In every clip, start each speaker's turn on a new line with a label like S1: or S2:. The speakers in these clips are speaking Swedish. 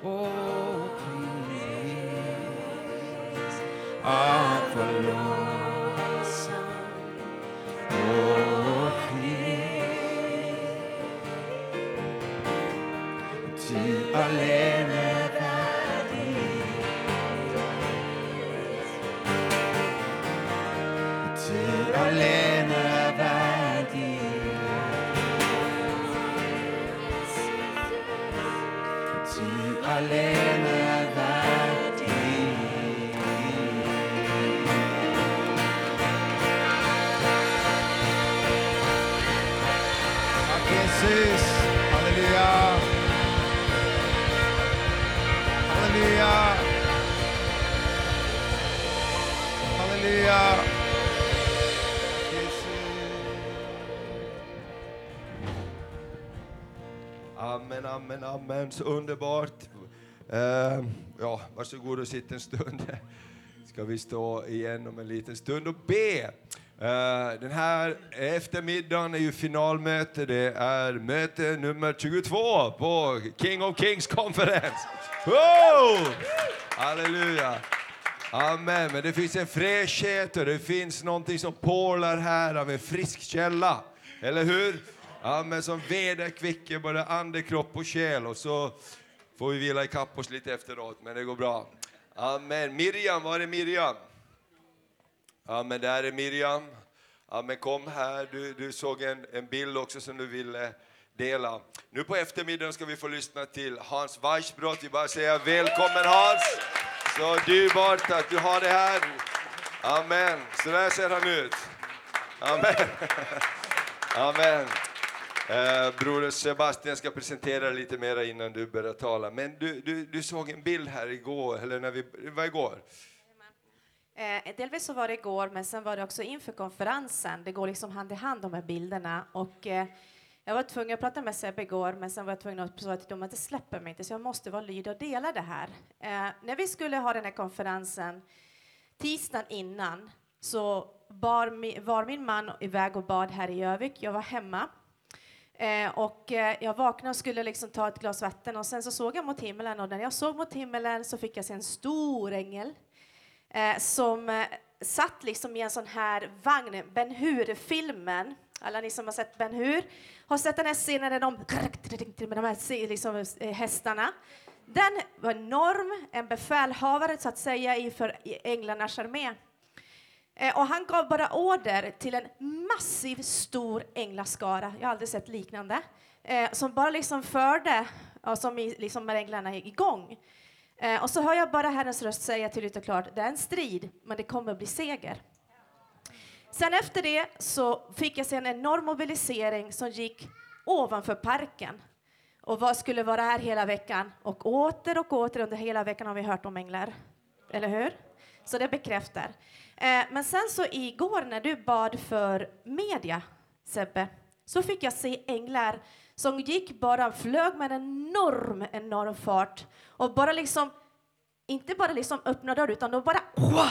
S1: Oh, please, av amen. Så underbart. Eh, ja, varsågod och sitt en stund. Ska vi stå igen om en liten stund och be. Eh, den här eftermiddagen är ju finalmöte. Det är möte nummer 22 på King of Kings konferens. Wow! Halleluja! Amen. Men det finns en fräschhet och det finns någonting som porlar här av en frisk källa. Eller hur? Amen, som vederkvicker både ande, kropp och själ. Och så får vi vila ikapp oss lite efteråt, men det går bra. Amen. Miriam, var är Miriam? Amen, där är Miriam. Amen, kom här. Du, du såg en, en bild också som du ville dela. Nu på eftermiddagen ska vi få lyssna till Hans Weissbrott. Vi bara säger välkommen Hans! Så dyrbart att du har det här. Amen. Så där ser han ut. Amen. Amen. Eh, Broder Sebastian ska presentera lite mer innan du börjar tala. Men du, du, du såg en bild här igår, eller när vi, det var igår?
S2: Eh, delvis så var det igår, men sen var det också inför konferensen. Det går liksom hand i hand de här bilderna. Och, eh, jag var tvungen att prata med Sebbe igår, men sen var jag tvungen att säga till dem att det släpper mig inte, så jag måste vara lydig och dela det här. Eh, när vi skulle ha den här konferensen tisdagen innan så bar mi, var min man iväg och bad här i Övik. Jag var hemma. Eh, och eh, jag vaknade och skulle liksom ta ett glas vatten och sen så såg jag mot himlen och när jag såg mot himlen så fick jag se en stor ängel eh, som eh, satt liksom i en sån här vagn, Ben Hur-filmen. Alla ni som har sett Ben Hur har sett den här scenen där de med de här liksom, eh, hästarna. Den var enorm, en befälhavare så att säga i för änglarnas armé. Eh, och han gav bara order till en massiv, stor änglaskara, jag har aldrig sett liknande, eh, som bara liksom förde, som liksom med änglarna igång. Eh, och så hör jag bara Herrens röst säga till och klart, det är en strid, men det kommer att bli seger. Sen efter det så fick jag se en enorm mobilisering som gick ovanför parken och vad skulle vara här hela veckan. Och åter och åter under hela veckan har vi hört om änglar. Eller hur? Så det bekräftar. Eh, men sen så igår när du bad för media, Sebbe, så fick jag se änglar som gick bara, flög med en enorm, enorm fart och bara liksom, inte bara liksom öppna dörrar utan de bara wow,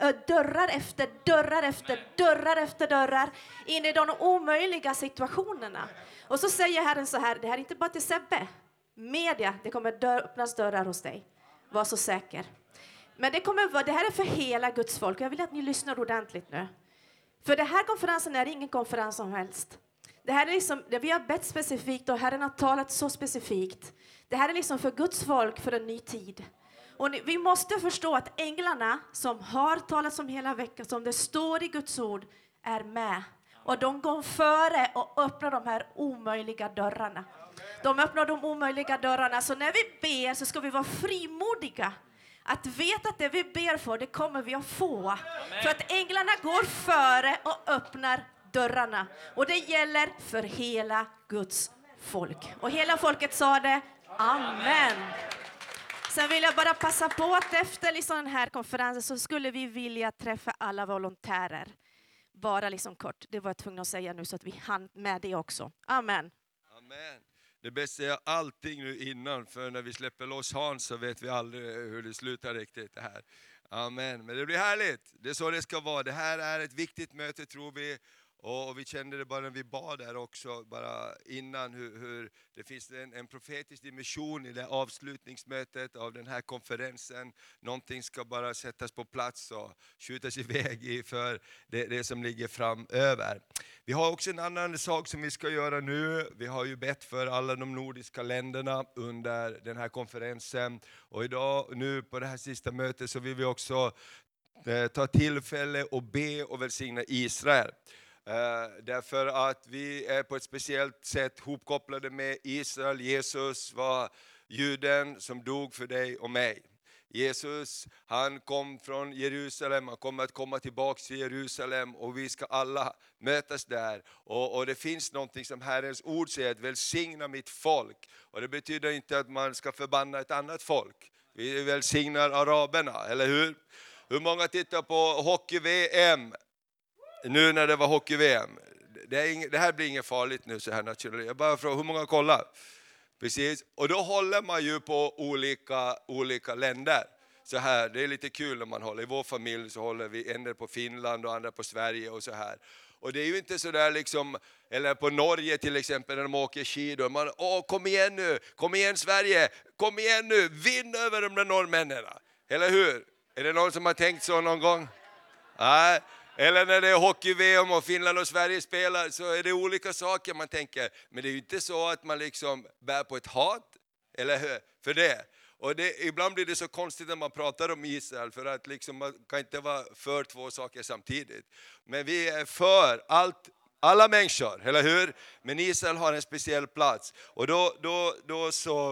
S2: eh, dörrar efter dörrar efter dörrar efter dörrar in i de omöjliga situationerna. Och så säger Herren så här, det här är inte bara till Sebbe, media, det kommer dör, öppnas dörrar hos dig. Var så säker. Men det, kommer vara, det här är för hela Guds folk. Jag vill att ni lyssnar ordentligt nu. För den här konferensen är ingen konferens som helst. Det här är liksom, det vi har bett specifikt och Herren har talat så specifikt. Det här är liksom för Guds folk för en ny tid. Och ni, vi måste förstå att änglarna som har talat om hela veckan, som det står i Guds ord, är med. Och de går före och öppnar de här omöjliga dörrarna. De öppnar de omöjliga dörrarna. Så när vi ber så ska vi vara frimodiga att veta att det vi ber för, det kommer vi att få. Amen. För att änglarna går före och öppnar dörrarna. Och det gäller för hela Guds folk. Och hela folket sa det, Amen. Sen vill jag bara passa på att efter liksom den här konferensen så skulle vi vilja träffa alla volontärer. Bara liksom kort, det var jag tvungen att säga nu så att vi hann med det också. Amen.
S1: Amen. Det bästa är allting nu innan, för när vi släpper loss Hans så vet vi aldrig hur det slutar riktigt. det här. Amen. Men det blir härligt, det är så det ska vara. Det här är ett viktigt möte tror vi. Och, och vi kände det bara när vi bad där också, bara innan, hur, hur det finns en, en profetisk dimension i det avslutningsmötet av den här konferensen. Någonting ska bara sättas på plats och skjutas iväg för det, det som ligger framöver. Vi har också en annan sak som vi ska göra nu. Vi har ju bett för alla de nordiska länderna under den här konferensen. Och idag, nu på det här sista mötet, så vill vi också eh, ta tillfälle och be och välsigna Israel. Eh, därför att vi är på ett speciellt sätt hopkopplade med Israel. Jesus var juden som dog för dig och mig. Jesus han kom från Jerusalem, han kommer att komma tillbaka till Jerusalem och vi ska alla mötas där. Och, och, det finns någonting som Herrens ord säger, att välsigna mitt folk. Och det betyder inte att man ska förbanna ett annat folk. Vi välsignar araberna, eller hur? Hur många tittar på hockey-VM nu när det var hockey-VM? Det, det, här blir inget farligt nu så här naturligt. Jag bara frågar, hur många kollar? Precis, och då håller man ju på olika, olika länder. Så här, det är lite kul när man håller, i vår familj så håller vi en på Finland och andra på Sverige och så här. Och det är ju inte så där liksom, eller på Norge till exempel när de åker skidor, man, åh kom igen nu, kom igen Sverige, kom igen nu, vinn över de där norrmännen. Eller hur? Är det någon som har tänkt så någon gång? Nej. Eller när det är hockey-VM och Finland och Sverige spelar så är det olika saker man tänker. Men det är ju inte så att man liksom bär på ett hat eller hur? för det. Och det, ibland blir det så konstigt när man pratar om Israel, för att liksom man kan inte vara för två saker samtidigt. Men vi är för allt, alla människor, eller hur? Men Israel har en speciell plats. Och då, då, då så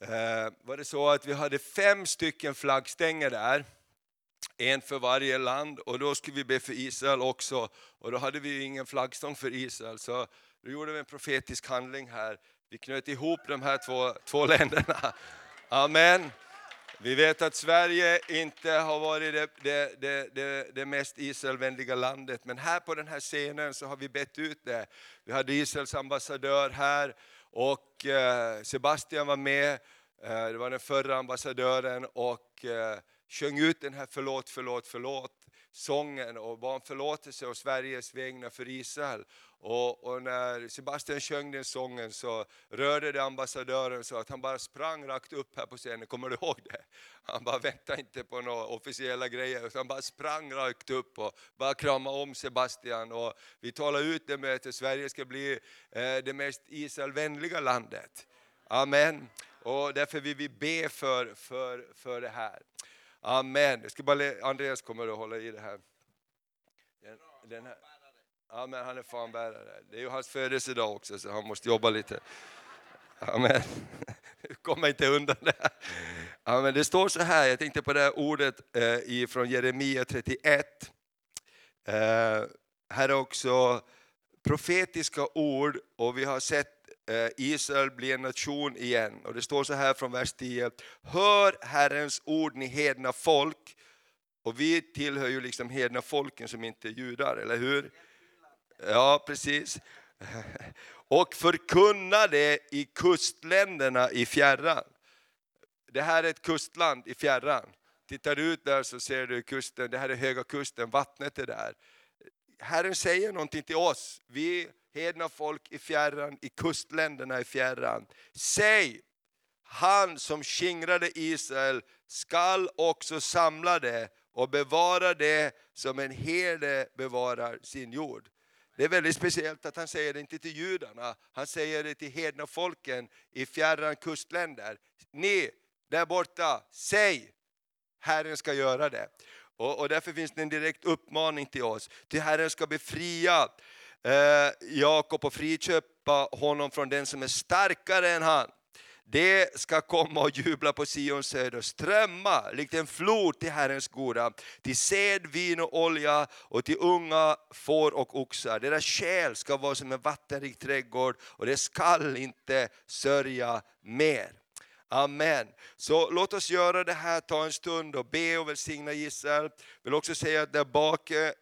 S1: eh, var det så att vi hade fem stycken flaggstänger där en för varje land och då skulle vi be för Israel också. Och då hade vi ingen flaggstång för Israel så då gjorde vi en profetisk handling här. Vi knöt ihop de här två, två länderna. Amen. Vi vet att Sverige inte har varit det, det, det, det, det mest Israelvänliga landet, men här på den här scenen så har vi bett ut det. Vi hade Israels ambassadör här och eh, Sebastian var med, eh, det var den förra ambassadören och eh, sjöng ut den här förlåt, förlåt, förlåt sången och bad om förlåtelse och Sveriges vägnar för Israel. Och, och, när Sebastian sjöng den sången så rörde det ambassadören så att han bara sprang rakt upp här på scenen, kommer du ihåg det? Han bara väntade inte på några officiella grejer, utan han bara sprang rakt upp och bara kramade om Sebastian. Och vi talade ut det med att Sverige ska bli eh, det mest Israelvänliga landet. Amen. Och därför vill vi be för, för, för det här. Amen. Jag ska bara Andreas kommer att hålla i det här. Den, den här. Amen, han är fanbärare. Det är ju hans födelsedag också så han måste jobba lite. Amen. Kommer inte undan det. Amen. Det står så här, jag tänkte på det här ordet eh, från Jeremia 31. Eh, här är också profetiska ord och vi har sett Eh, Israel blir en nation igen. Och det står så här från vers 10. Hör Herrens ord ni hedna folk. Och vi tillhör ju liksom hedna folken som inte är judar, eller hur? Ja, precis. Och förkunna det i kustländerna i fjärran. Det här är ett kustland i fjärran. Tittar du ut där så ser du kusten, det här är höga kusten, vattnet är där. Herren säger någonting till oss. Vi hedna folk i fjärran, i kustländerna i fjärran. Säg, han som skingrade Israel skall också samla det och bevara det som en herde bevarar sin jord. Det är väldigt speciellt att han säger det inte till judarna, han säger det till hedna folken i fjärran kustländer. Ni där borta, säg, Herren ska göra det. Och, och därför finns det en direkt uppmaning till oss. Till Herren ska befria Eh, Jakob och friköpa honom från den som är starkare än han. Det ska komma och jubla på Sions söder, strömma likt en flod till Herrens goda, till sed, vin och olja och till unga får och oxar. Deras själ ska vara som en vattenrik trädgård och det skall inte sörja mer. Amen. Så låt oss göra det här, ta en stund och be och välsigna Israel. Vill också säga att där bak eh,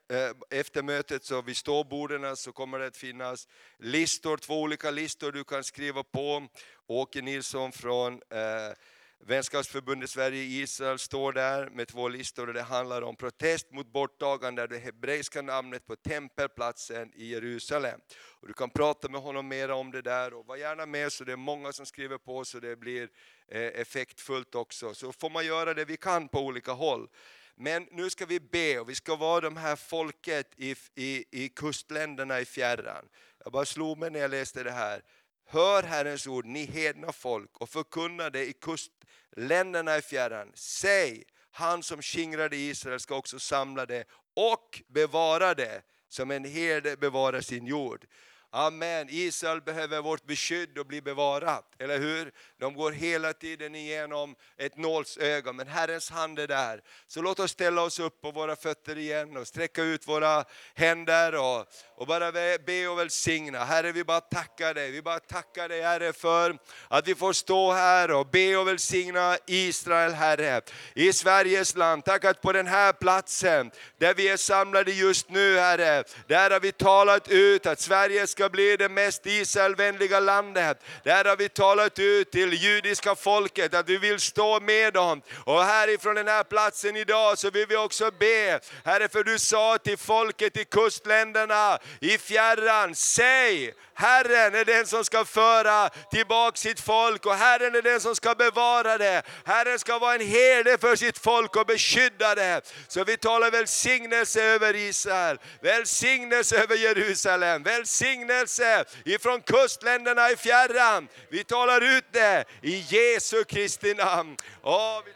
S1: efter mötet, så vid ståborden, så kommer det att finnas listor, två olika listor du kan skriva på. Åke Nilsson från eh, Vänskapsförbundet Sverige-Israel står där med två listor och det handlar om protest mot borttagande av det hebreiska namnet på tempelplatsen i Jerusalem. Och du kan prata med honom mer om det där och var gärna med så det är många som skriver på så det blir eh, effektfullt också. Så får man göra det vi kan på olika håll. Men nu ska vi be och vi ska vara de här folket i, i, i kustländerna i fjärran. Jag bara slog mig när jag läste det här. Hör Herrens ord, ni hedna folk, och förkunna det i kust länderna i fjärran. Säg, han som skingrade Israel ska också samla det och bevara det, som en herde bevarar sin jord. Amen. Israel behöver vårt beskydd och bli bevarat, eller hur? De går hela tiden igenom ett nålsöga, men Herrens hand är där. Så låt oss ställa oss upp på våra fötter igen och sträcka ut våra händer och, och bara be och välsigna. Herre, vi bara tackar dig. Vi bara tackar dig Herre för att vi får stå här och be och välsigna Israel Herre, i Sveriges land. Tack att på den här platsen, där vi är samlade just nu Herre, där har vi talat ut att Sverige ska ska bli det mest Israelvänliga landet. Där har vi talat ut till judiska folket att vi vill stå med dem. Och härifrån den här platsen idag så vill vi också be, Herre för du sa till folket i kustländerna, i fjärran, säg Herren är den som ska föra tillbaka sitt folk och Herren är den som ska bevara det. Herren ska vara en herde för sitt folk och beskydda det. Så vi talar välsignelse över Israel, välsignelse över Jerusalem, välsignelse ifrån kustländerna i fjärran. Vi talar ut det i Jesu Kristi namn. Åh, vi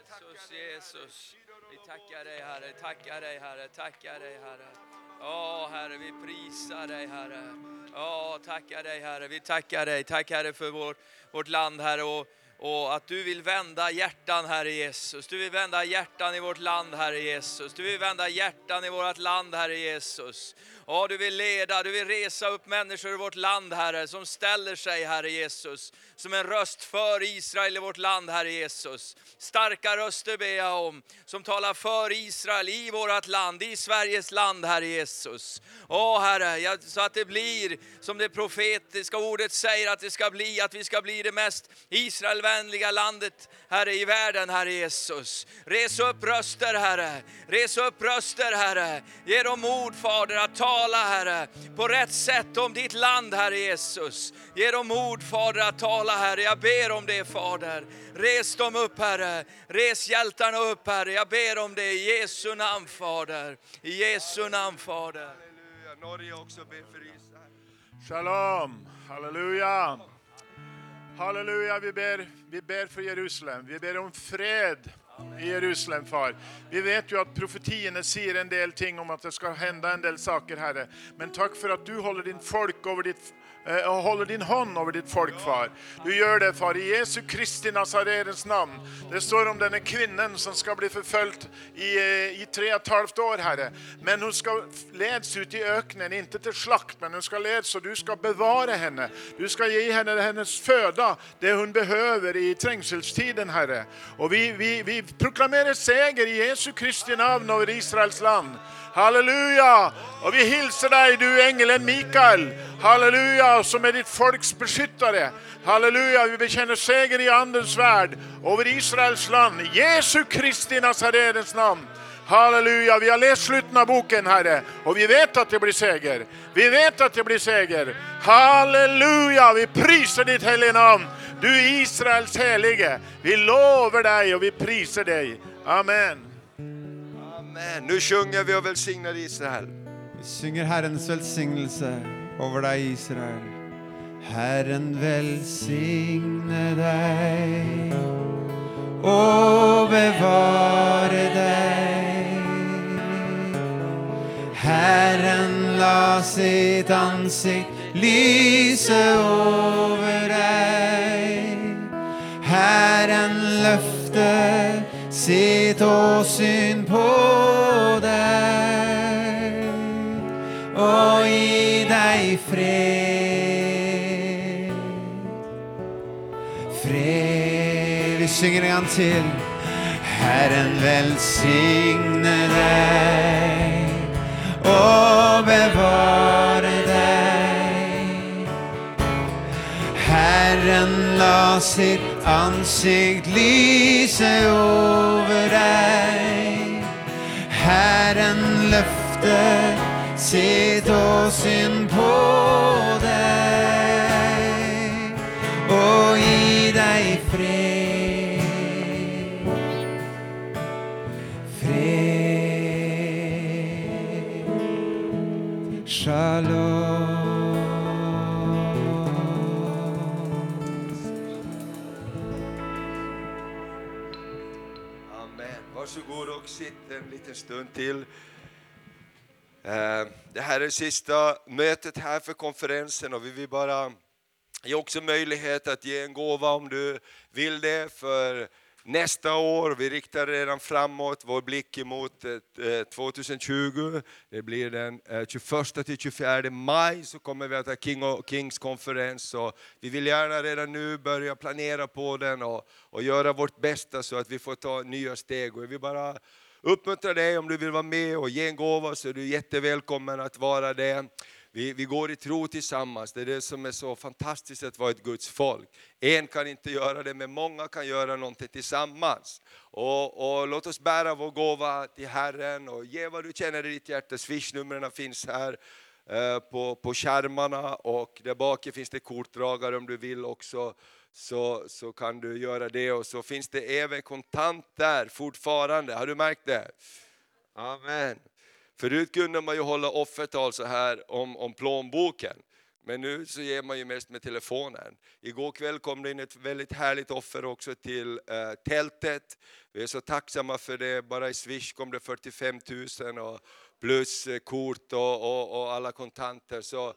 S3: tackar dig Herre, Vi tackar dig Herre, tackar dig Herre, tackar dig Herre. Åh Herre, vi prisar dig Herre. Åh, tackar dig Herre, vi tackar dig. Tack Herre för vår, vårt land Herre. Och, och att du vill vända hjärtan, Herre Jesus. Du vill vända hjärtan i vårt land, Herre Jesus. Du vill vända hjärtan i vårt land, Herre Jesus. Ja, du vill leda, du vill resa upp människor i vårt land, Herre, som ställer sig, Herre Jesus, som en röst för Israel i vårt land, Herre Jesus. Starka röster ber jag om, som talar för Israel i vårt land, i Sveriges land, Herre Jesus. Åh Herre, så att det blir som det profetiska ordet säger att det ska bli, att vi ska bli det mest Israelvänliga landet, Herre, i världen, Herre Jesus. Res upp röster, Herre. Res upp röster, Herre. Ge dem mod, Fader, att tala, Herre, på rätt sätt om ditt land, Herre Jesus. Ge dem mod, Fader, att tala, Herre. Jag ber om det, Fader. Res dem upp, Herre. Res hjältarna upp, Herre. Jag ber om det i Jesu namn, Fader. I Jesu namn, Fader.
S1: Halleluja. Norge också ber för Israel.
S4: Shalom, halleluja. Halleluja, vi ber, vi ber för Jerusalem. Vi ber om fred i Jerusalem, far. Vi vet ju att profetierna säger en del ting om att det ska hända en del saker, Herre. Men tack för att du håller din folk över ditt Eh, och håller din hand över ditt folk, far. Du gör det, far, i Jesu Kristi Nazarens namn. Det står om denna kvinnan som ska bli förföljd i, eh, i tre och ett halvt år, Herre. Men hon ska leds ut i öknen, inte till slakt, men hon ska leds och du ska bevara henne. Du ska ge henne hennes föda, det hon behöver i trängselstiden, Herre. Och vi, vi, vi proklamerar seger i Jesu Kristi namn över Israels land. Halleluja! Och vi hälsar dig, du ängeln Mikael. Halleluja, som är ditt folks beskyttare. Halleluja, vi bekänner seger i Andens värld över Israels land. Jesu Kristi Nazarens namn. Halleluja, vi har läst slutet av boken Herre och vi vet att det blir seger. Vi vet att det blir seger. Halleluja, vi prisar ditt heliga namn. Du är Israels helige. Vi lovar dig och vi prisar dig. Amen.
S1: Amen. Nu sjunger vi och välsignar Israel.
S5: Vi sjunger Herrens välsignelse över dig Israel. Herren välsigne dig och bevare dig. Herren la sitt ansikt lyse över dig. Herren löfte sitt åsyn på dig och i dig fred. Fred, vi sjunger en gång till. Herren välsigne dig och bevara Herren la sitt ansikt lyse över dig. Herren löfte sitt åsyn på dig och i dig fred. Fred. Shalom.
S1: Varsågod och sitt en liten stund till. Eh, det här är sista mötet här för konferensen och vi vill bara ge också möjlighet att ge en gåva om du vill det för nästa år. Vi riktar redan framåt vår blick emot eh, eh, 2020. Det blir den eh, 21 till 24 maj så kommer vi att ha King och Kings konferens. Och vi vill gärna redan nu börja planera på den och, och göra vårt bästa så att vi får ta nya steg. Och vi bara uppmuntrar dig om du vill vara med och ge en gåva så är du jättevälkommen att vara det. Vi, vi går i tro tillsammans, det är det som är så fantastiskt att vara ett Guds folk. En kan inte göra det, men många kan göra någonting tillsammans. Och, och låt oss bära vår gåva till Herren och ge vad du känner i ditt hjärta. Swishnumren finns här eh, på, på skärmarna och där bak finns det kortdragare om du vill också. Så, så kan du göra det och så finns det även kontanter fortfarande. Har du märkt det? Amen. Förut kunde man ju hålla offertal så här om, om plånboken. Men nu så ger man ju mest med telefonen. Igår kväll kom det in ett väldigt härligt offer också till eh, tältet. Vi är så tacksamma för det. Bara i Swish kom det 45 000 och plus eh, kort och, och, och alla kontanter. Så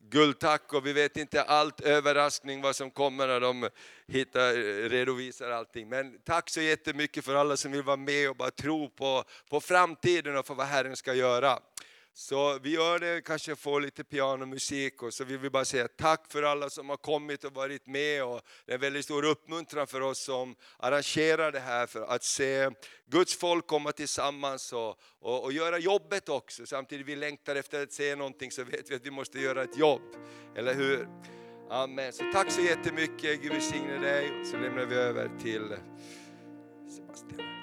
S1: guldtack och vi vet inte allt överraskning vad som kommer när de hittar, redovisar allting. Men tack så jättemycket för alla som vill vara med och bara tro på, på framtiden och för vad Herren ska göra. Så vi gör det, kanske får lite pianomusik och så vill vi bara säga tack för alla som har kommit och varit med. Och det är en väldigt stor uppmuntran för oss som arrangerar det här för att se Guds folk komma tillsammans och, och, och göra jobbet också. Samtidigt vi längtar efter att se någonting så vet vi att vi måste göra ett jobb. Eller hur? Amen. Så tack så jättemycket, Gud välsigne dig. Så lämnar vi över till Sebastian.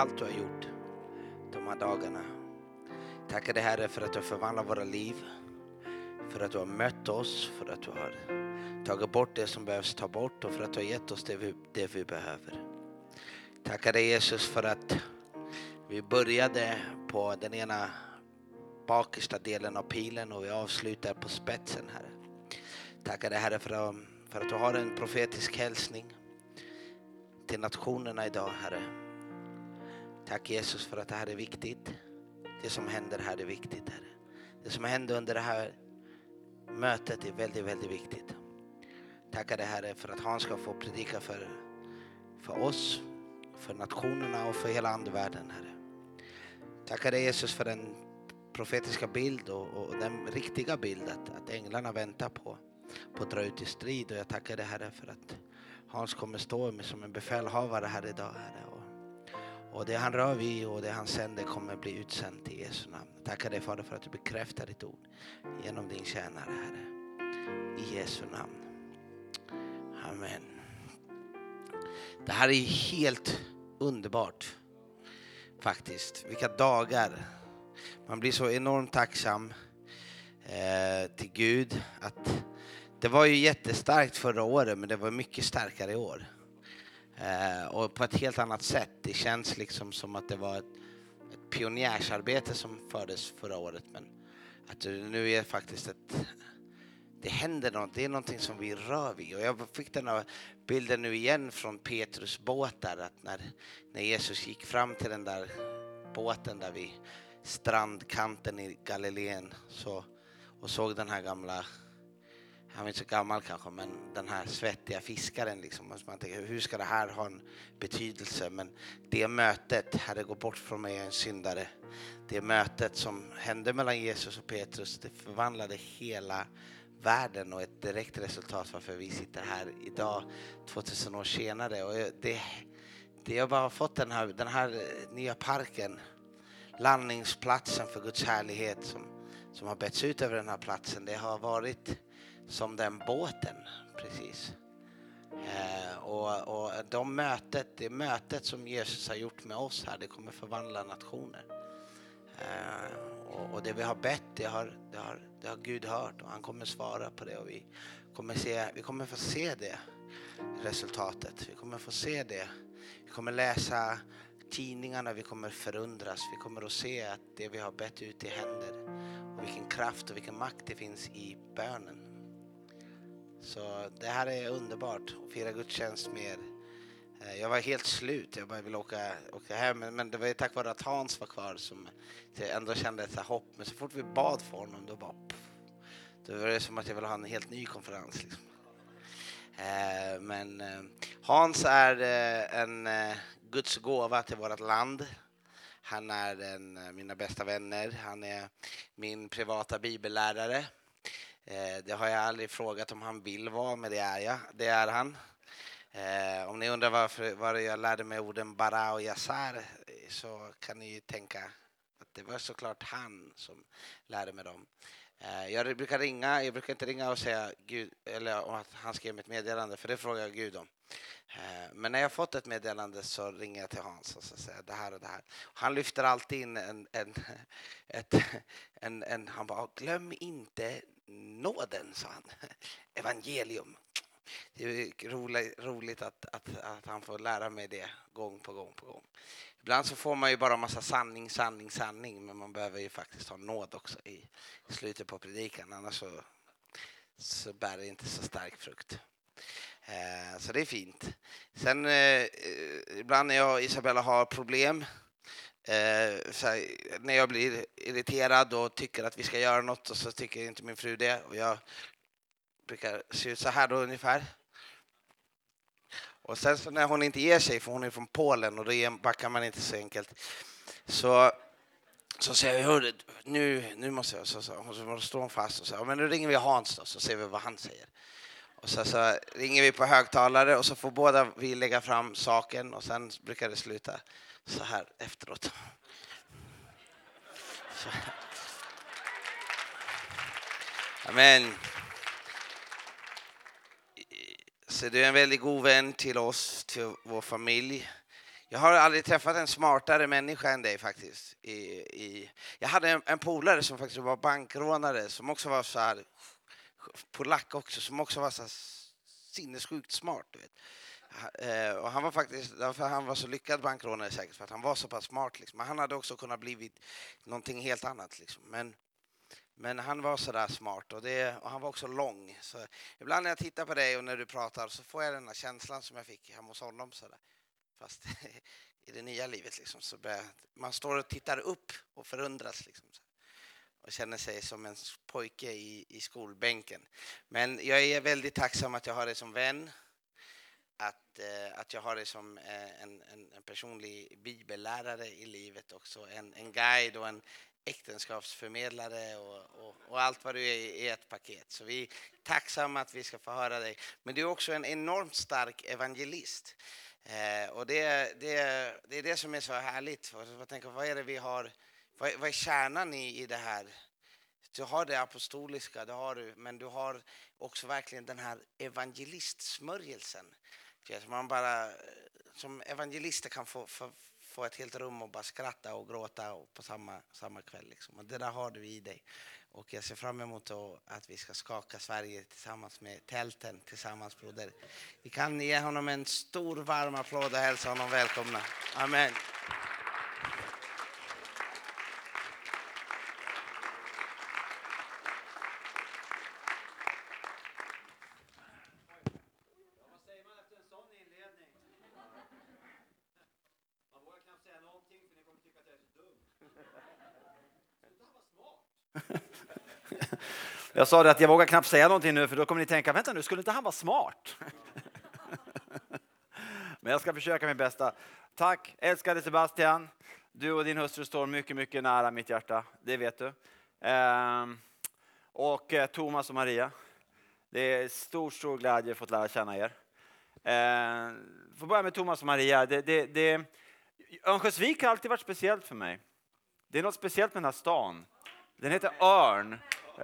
S6: Allt du har gjort de här dagarna. Tackar dig Herre för att du har förvandlat våra liv. För att du har mött oss, för att du har tagit bort det som behövs ta bort och för att du har gett oss det vi, det vi behöver. Tackar dig Jesus för att vi började på den ena bakersta delen av pilen och vi avslutar på spetsen Herre. Tackar dig Herre för att, för att du har en profetisk hälsning till nationerna idag, Herre. Tack Jesus för att det här är viktigt. Det som händer här är viktigt, Herre. Det som händer under det här mötet är väldigt, väldigt viktigt. Tackar dig Herre för att han ska få predika för, för oss, för nationerna och för hela andevärlden, Herre. Tackar dig Jesus för den profetiska bild och, och den riktiga bild att, att änglarna väntar på, på att dra ut i strid. Och jag tackar dig Herre för att Hans kommer stå med som en befälhavare här idag, Herre. Och, det han rör vid och det han sänder kommer bli utsänt i Jesu namn. Tackar dig Fader för att du bekräftar ditt ord genom din tjänare, Herre. I Jesu namn. Amen. Det här är helt underbart faktiskt. Vilka dagar. Man blir så enormt tacksam eh, till Gud att det var ju jättestarkt förra året, men det var mycket starkare i år. Eh, och på ett helt annat sätt. Det känns liksom som att det var ett, ett pionjärsarbete som fördes förra året, men att det nu är faktiskt ett det händer något, det är någonting som vi rör vid. Och jag fick den här bilden nu igen från Petrus båt där, att när, när Jesus gick fram till den där båten där vid strandkanten i Galileen så, och såg den här gamla, han var inte så gammal kanske, men den här svettiga fiskaren liksom. Man tänker, hur ska det här ha en betydelse? Men det mötet, Herre gå bort från mig, jag är en syndare. Det mötet som hände mellan Jesus och Petrus, det förvandlade hela världen och ett direkt resultat varför vi sitter här idag 2000 år senare. Och det, det jag bara har fått den här, den här eh, nya parken, landningsplatsen för Guds härlighet som, som har betts ut över den här platsen, det har varit som den båten precis. Eh, och, och de mötet, det mötet som Jesus har gjort med oss här, det kommer förvandla nationer. Eh, och, och, det vi har bett, det har, det, har, det har Gud hört och han kommer svara på det och vi kommer, se, vi kommer få se det resultatet. Vi kommer få se det. Vi kommer läsa tidningarna, vi kommer förundras. Vi kommer att se att det vi har bett ut i händer och vilken kraft och vilken makt det finns i bönen. Så det här är underbart att fira gudstjänst med er. Eh, jag var helt slut, jag bara ville åka, åka hem. Men det var ju tack vare att Hans var kvar som jag ändå kände ett hopp. Men så fort vi bad för honom då bara... Pff, då var det som att jag ville ha en helt ny konferens. Liksom. Eh, men eh, Hans är eh, en eh, Guds gåva till vårt land. Han är en av mina bästa vänner. Han är min privata bibellärare. Eh, det har jag aldrig frågat om han vill vara, men det är jag. Det är han. Eh, om ni undrar varför, var jag lärde mig orden bara och yasar så kan ni ju tänka att det var såklart han som lärde mig dem. Eh, jag brukar ringa, jag brukar inte ringa och säga Gud, eller att han skrev ett meddelande, för det frågar jag Gud om. Eh, men när jag fått ett meddelande så ringer jag till Hans och så säger det här och det här. Han lyfter alltid in en, en, ett, en, en han bara, glöm inte nåden, sa han. Evangelium det är roligt, att, att, att, han får lära mig det gång på gång på gång. Ibland så får man ju bara massa sanning, sanning, sanning, men man behöver ju faktiskt ha nåd också i slutet på predikan, annars så, så bär det inte så stark frukt. Eh, så det är fint. Sen eh, eh ibland när jag och Isabella har problem eh, här, när jag blir irriterad och tycker att vi ska göra något och så tycker inte min fru det och jag brukar se ut så här då ungefär. Och sen så när hon inte ger sig, för hon är från Polen och då backar man inte så enkelt, så, så säger jag nu, nu måste jag, så, så, så står hon fast och säger men nu ringer vi Hans då så ser vi vad han säger. Och så, så ringer vi på högtalare och så får båda vi lägga fram saken och sen brukar det sluta så här efteråt. Så. Amen. Så du är en väldigt god vän till oss, till vår familj. Jag har aldrig träffat en smartare människa än dig faktiskt. I, i, jag hade en, en polare som faktiskt var bankrånare som också var så här polack också, som också var så sinnessjukt smart. Du vet. Eh, och han var faktiskt, därför han var så lyckad bankrånare säkert, för att han var så pass smart. Liksom. Men han hade också kunnat blivit någonting helt annat. Liksom. Men men han var så där smart och, det, och han var också lång. Så ibland när jag tittar på dig och när du pratar så får jag den här känslan som jag fick hemma hos honom. Så där. Fast i det nya livet liksom, så börjar, man står och tittar upp och förundras. Liksom, och känner sig som en pojke i, i skolbänken. Men jag är väldigt tacksam att jag har dig som vän. Att, eh, att jag har dig som eh, en, en, en, personlig bibellärare i livet också. En, en guide och en, äktenskapsförmedlare och, och, och, allt vad du är i ett paket. Så vi är tacksamma att vi ska få höra dig. Men du är också en enormt stark evangelist. Eh, och det, det, det är det som är så härligt. Jag tänker, vad är det vi har, vad, vad är kärnan i, i det här? Du har det apostoliska, det har du, men du har också verkligen den här evangelistsmörjelsen. Man bara, som evangelister kan få, få få ett helt rum och bara skratta och gråta och på samma, samma kväll. Liksom. Och det där har du i dig. Och jag ser fram emot att vi ska skaka Sverige tillsammans med tälten tillsammans broder. Vi kan ge honom en stor varm applåd och hälsa honom välkomna. Amen.
S7: Jag sa det att jag vågar knappt säga någonting nu för då kommer ni tänka, vänta nu, skulle inte han vara smart? Men jag ska försöka mitt bästa. Tack älskade Sebastian. Du och din hustru står mycket, mycket nära mitt hjärta. Det vet du. Ehm, och eh, Thomas och Maria. Det är stor, stor glädje att få lära känna er. Ehm, får börja med Thomas och Maria. Det, det, det, Örnsköldsvik har alltid varit speciellt för mig. Det är något speciellt med den här stan. Den heter Örn.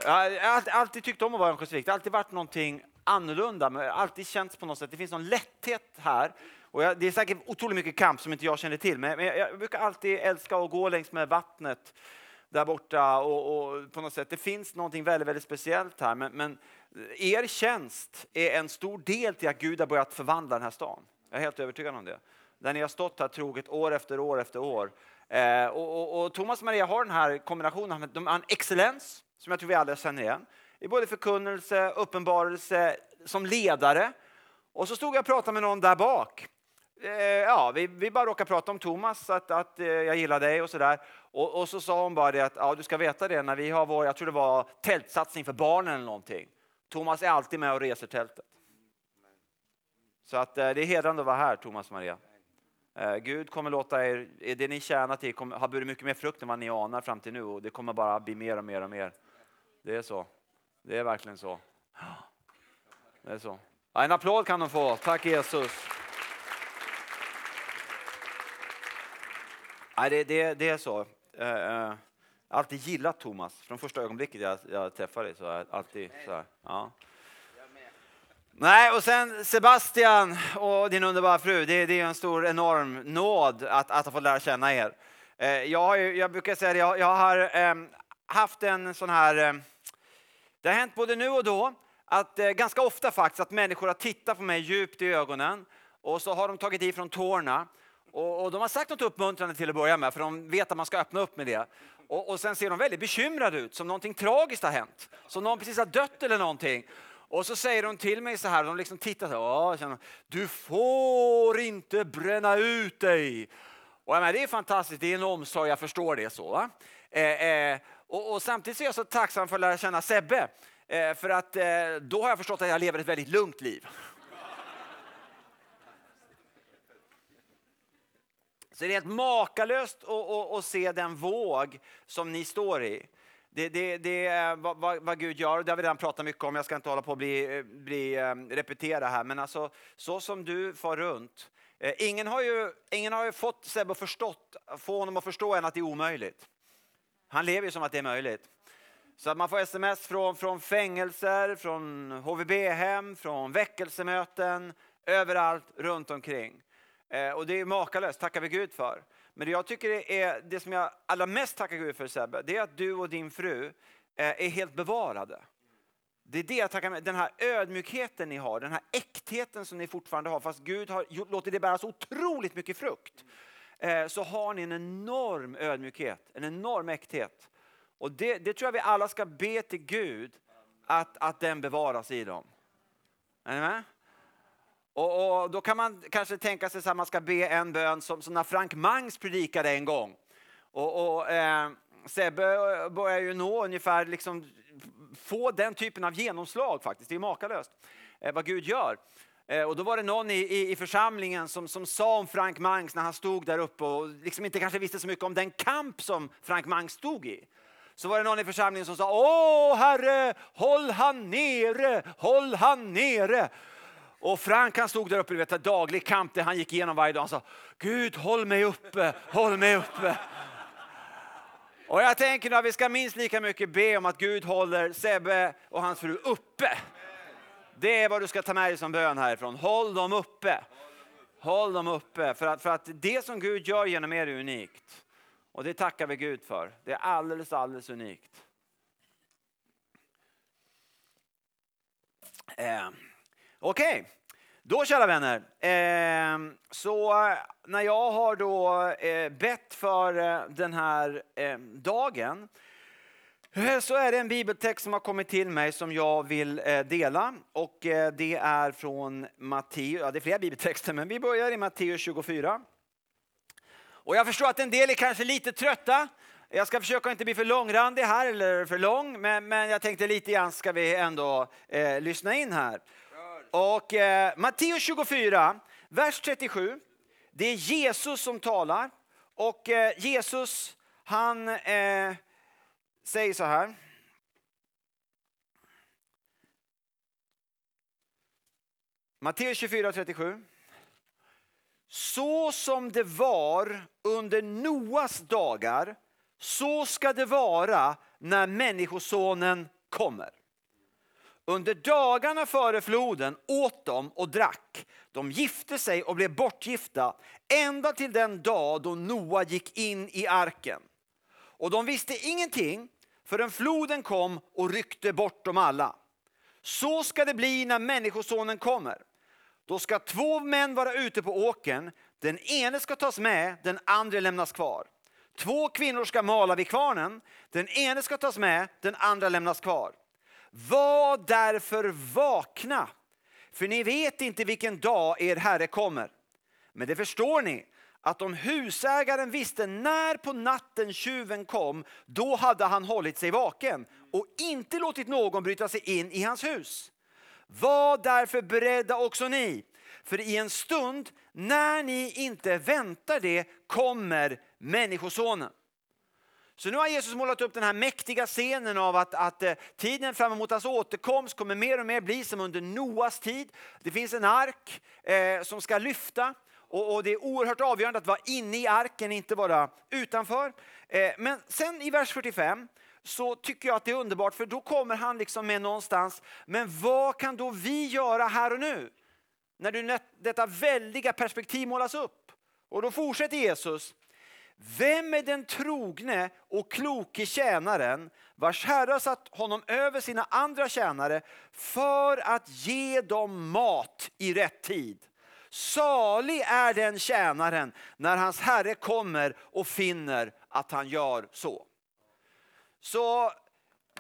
S7: Jag har alltid tyckt om att vara i Örnsköldsvik. Det har alltid varit någonting annorlunda, men alltid känts på något sätt. Det finns någon lätthet här. Och jag, det är säkert otroligt mycket kamp som inte jag känner till, men, jag, jag, brukar alltid älska att gå längs med vattnet där borta och, och, på något sätt. Det finns någonting väldigt, väldigt speciellt här, men, men er tjänst är en stor del till att Gud har börjat förvandla den här stan. Jag är helt övertygad om det. Där ni har stått här troget år efter år efter år. Eh, och, och, och, Thomas och Maria har den här kombinationen, de har en excellens som jag tror vi alla känner igen. I både förkunnelse, uppenbarelse, som ledare. Och så stod jag och pratade med någon där bak. Eh, ja, vi, vi bara råkade prata om Thomas, att, att eh, jag gillar dig och sådär. Och, och, så sa hon bara det att ja, du ska veta det när vi har vår, jag tror det var tältsatsning för barnen eller någonting. Thomas är alltid med och reser tältet. Så att eh, det är hedrande att vara här, Thomas och Maria. Eh, Gud kommer låta er, det ni tjänar till kommer, har burit mycket mer frukt än vad ni anar fram till nu och det kommer bara bli mer och mer och mer. Det är så. Det är verkligen så. Det är så. En applåd kan de få. Tack Jesus. Nej, det, det, det är så. Jag har alltid gillat Thomas. Från första ögonblicket jag, jag träffade dig så har jag alltid så här. Ja. Nej, och sen Sebastian och din underbara fru. Det, det är en stor, enorm nåd att, att ha fått lära känna er. Eh, jag, har, jag brukar säga det, jag, jag har ehm, haft en sån här... Ehm, det har hänt både nu och då, att eh, ganska ofta faktiskt, att människor har tittat på mig djupt i ögonen och så har de tagit i från tårna. Och, och de har sagt något uppmuntrande till att börja med, för de vet att man ska öppna upp med det. Och, och sen ser de väldigt bekymrade ut, som någonting tragiskt har hänt. Som någon precis har dött eller någonting. Och så säger de till mig så här, de liksom tittar så här, du får inte bränna ut dig. Och menar, det är fantastiskt, det är en omsorg, jag förstår det så. Eh, eh, och, och, samtidigt är jag så tacksam för att lära känna Sebbe. Eh, för att eh, då har jag förstått att jag lever ett väldigt lugnt liv. Så det är helt makalöst att se den våg som ni står i. Det, det, det är vad, vad, Gud gör, det har vi redan pratat mycket om, jag ska inte hålla på att bli, eh, bli, eh, repetera här, men alltså så som du far runt. Eh, ingen, har ju, ingen har ju fått Sebbe att förstått, få honom att förstå än att det är omöjligt. Han lever ju som att det är möjligt. Så att man får sms från, från fängelser, från HVB-hem, från väckelsemöten, överallt runt omkring. Eh, och det är makalöst, tackar vi Gud för. Men det jag tycker är det som jag allra mest tackar Gud för Sebbe, det är att du och din fru eh, är helt bevarade. Det är det jag tackar med. Den här ödmjukheten ni har, den här äktheten som ni fortfarande har, fast Gud har låtit det bära så otroligt mycket frukt. Eh, så har ni en enorm ödmjukhet, en enorm äkthet. Och det, det tror jag vi alla ska be till Gud att, att den bevaras i dem. Är ni med? Och, och, då kan man kanske tänka sig att man ska be en bön som, som när Frank Mangs predikade en gång. Och, och eh, Sebbe börjar ju nå ungefär, liksom, få den typen av genomslag faktiskt. Det är makalöst eh, vad Gud gör. Eh, och då var det någon i, i, i, församlingen som, som sa om Frank Mangs när han stod där uppe och liksom inte kanske visste så mycket om den kamp som Frank Mangs stod i. Så var det någon i församlingen som sa, Åh herre, håll han nere, håll han nere. Och Frank han stod där uppe, vet, daglig kamp där han gick igenom varje dag. Han sa, Gud håll mig uppe, håll mig uppe. Och jag tänker att vi ska minst lika mycket be om att Gud håller Sebbe och hans fru uppe. Det är vad du ska ta med dig som bön härifrån. Håll dem uppe. Håll dem uppe, för att, för att det som Gud gör genom er är unikt. Och det tackar vi Gud för. Det är alldeles, alldeles unikt. Eh, Okej, då kära vänner. Eh, så när jag har då eh, bett för eh, den här eh, dagen Eh, så är det en bibeltext som har kommit till mig som jag vill eh, dela. Och eh, det är från Matteus, ja det är flera bibeltexter men vi börjar i Matteus 24. Och jag förstår att en del är kanske lite trötta. Jag ska försöka inte bli för långrandig här eller för lång men, men jag tänkte lite grann ska vi ändå eh, lyssna in här. Och eh, Matteus 24, vers 37. Det är Jesus som talar och eh, Jesus han eh, säger så här. Matteus 24 37. Så som det var under Noas dagar, så ska det vara när Människosonen kommer. Under dagarna före floden åt de och drack. De gifte sig och blev bortgifta ända till den dag då Noa gick in i arken. Och de visste ingenting förrän floden kom och ryckte bort dem alla. Så ska det bli när Människosonen kommer. Då ska två män vara ute på åken. Den ene ska tas med, den andra lämnas kvar. Två kvinnor ska mala vid kvarnen. Den ene ska tas med, den andra lämnas kvar. Var därför vakna, för ni vet inte vilken dag er Herre kommer. Men det förstår ni, att om husägaren visste när på natten tjuven kom, då hade han hållit sig vaken och inte låtit någon bryta sig in i hans hus. Var därför beredda också ni, för i en stund när ni inte väntar det kommer Människosonen. Så nu har Jesus målat upp den här mäktiga scenen av att, att eh, tiden fram emot hans återkomst kommer mer och mer bli som under Noas tid. Det finns en ark eh, som ska lyfta och, och, det är oerhört avgörande att vara inne i arken, inte vara utanför. Eh, men sen i vers 45 så tycker jag att det är underbart för då kommer han liksom med någonstans, men vad kan då vi göra här och nu? När du, detta väldiga perspektiv målas upp. Och då fortsätter Jesus. Vem är den trogne och kloke tjänaren vars herre har satt honom över sina andra tjänare för att ge dem mat i rätt tid? Salig är den tjänaren när hans herre kommer och finner att han gör så. Så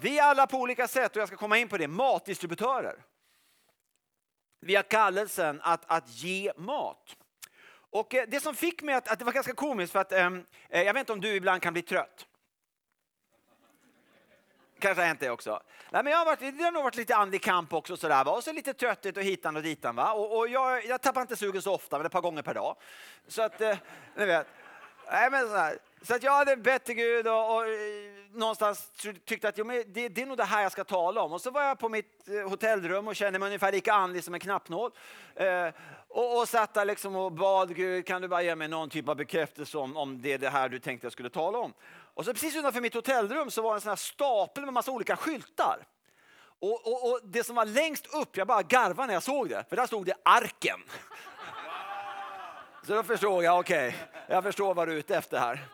S7: vi är alla på olika sätt, och jag ska komma in på det, matdistributörer. Vi har kallelsen att, att ge mat. Och eh, det som fick mig att, att det var ganska komiskt, för att eh, eh jag vet inte om du ibland kan bli trött. Kanske har hänt det också. Nej, men jag har varit, det har nog varit lite andlig kamp också. Sådär, va? Och så lite trötthet och hitan och ditan. Va? Och, och jag, jag tappar inte sugen så ofta, men ett par gånger per dag. Så att, eh, ni vet. Nej, men så, så att jag hade bett till Gud och, och eh, någonstans tyckte att jo, men det, det, är nog det här jag ska tala om. Och så var jag på mitt eh, hotellrum och kände mig ungefär lika andlig som en knappnål. Eh, och, och satt där liksom och bad Gud, kan du bara ge mig någon typ av bekräftelse om, om det är det här du tänkte jag skulle tala om. Och så precis utanför mitt hotellrum så var det en sån här stapel med massa olika skyltar. Och, och, och, det som var längst upp, jag bara garvade när jag såg det, för där stod det arken. Så då förstod jag, okej, okay, jag förstår vad du är ute efter här.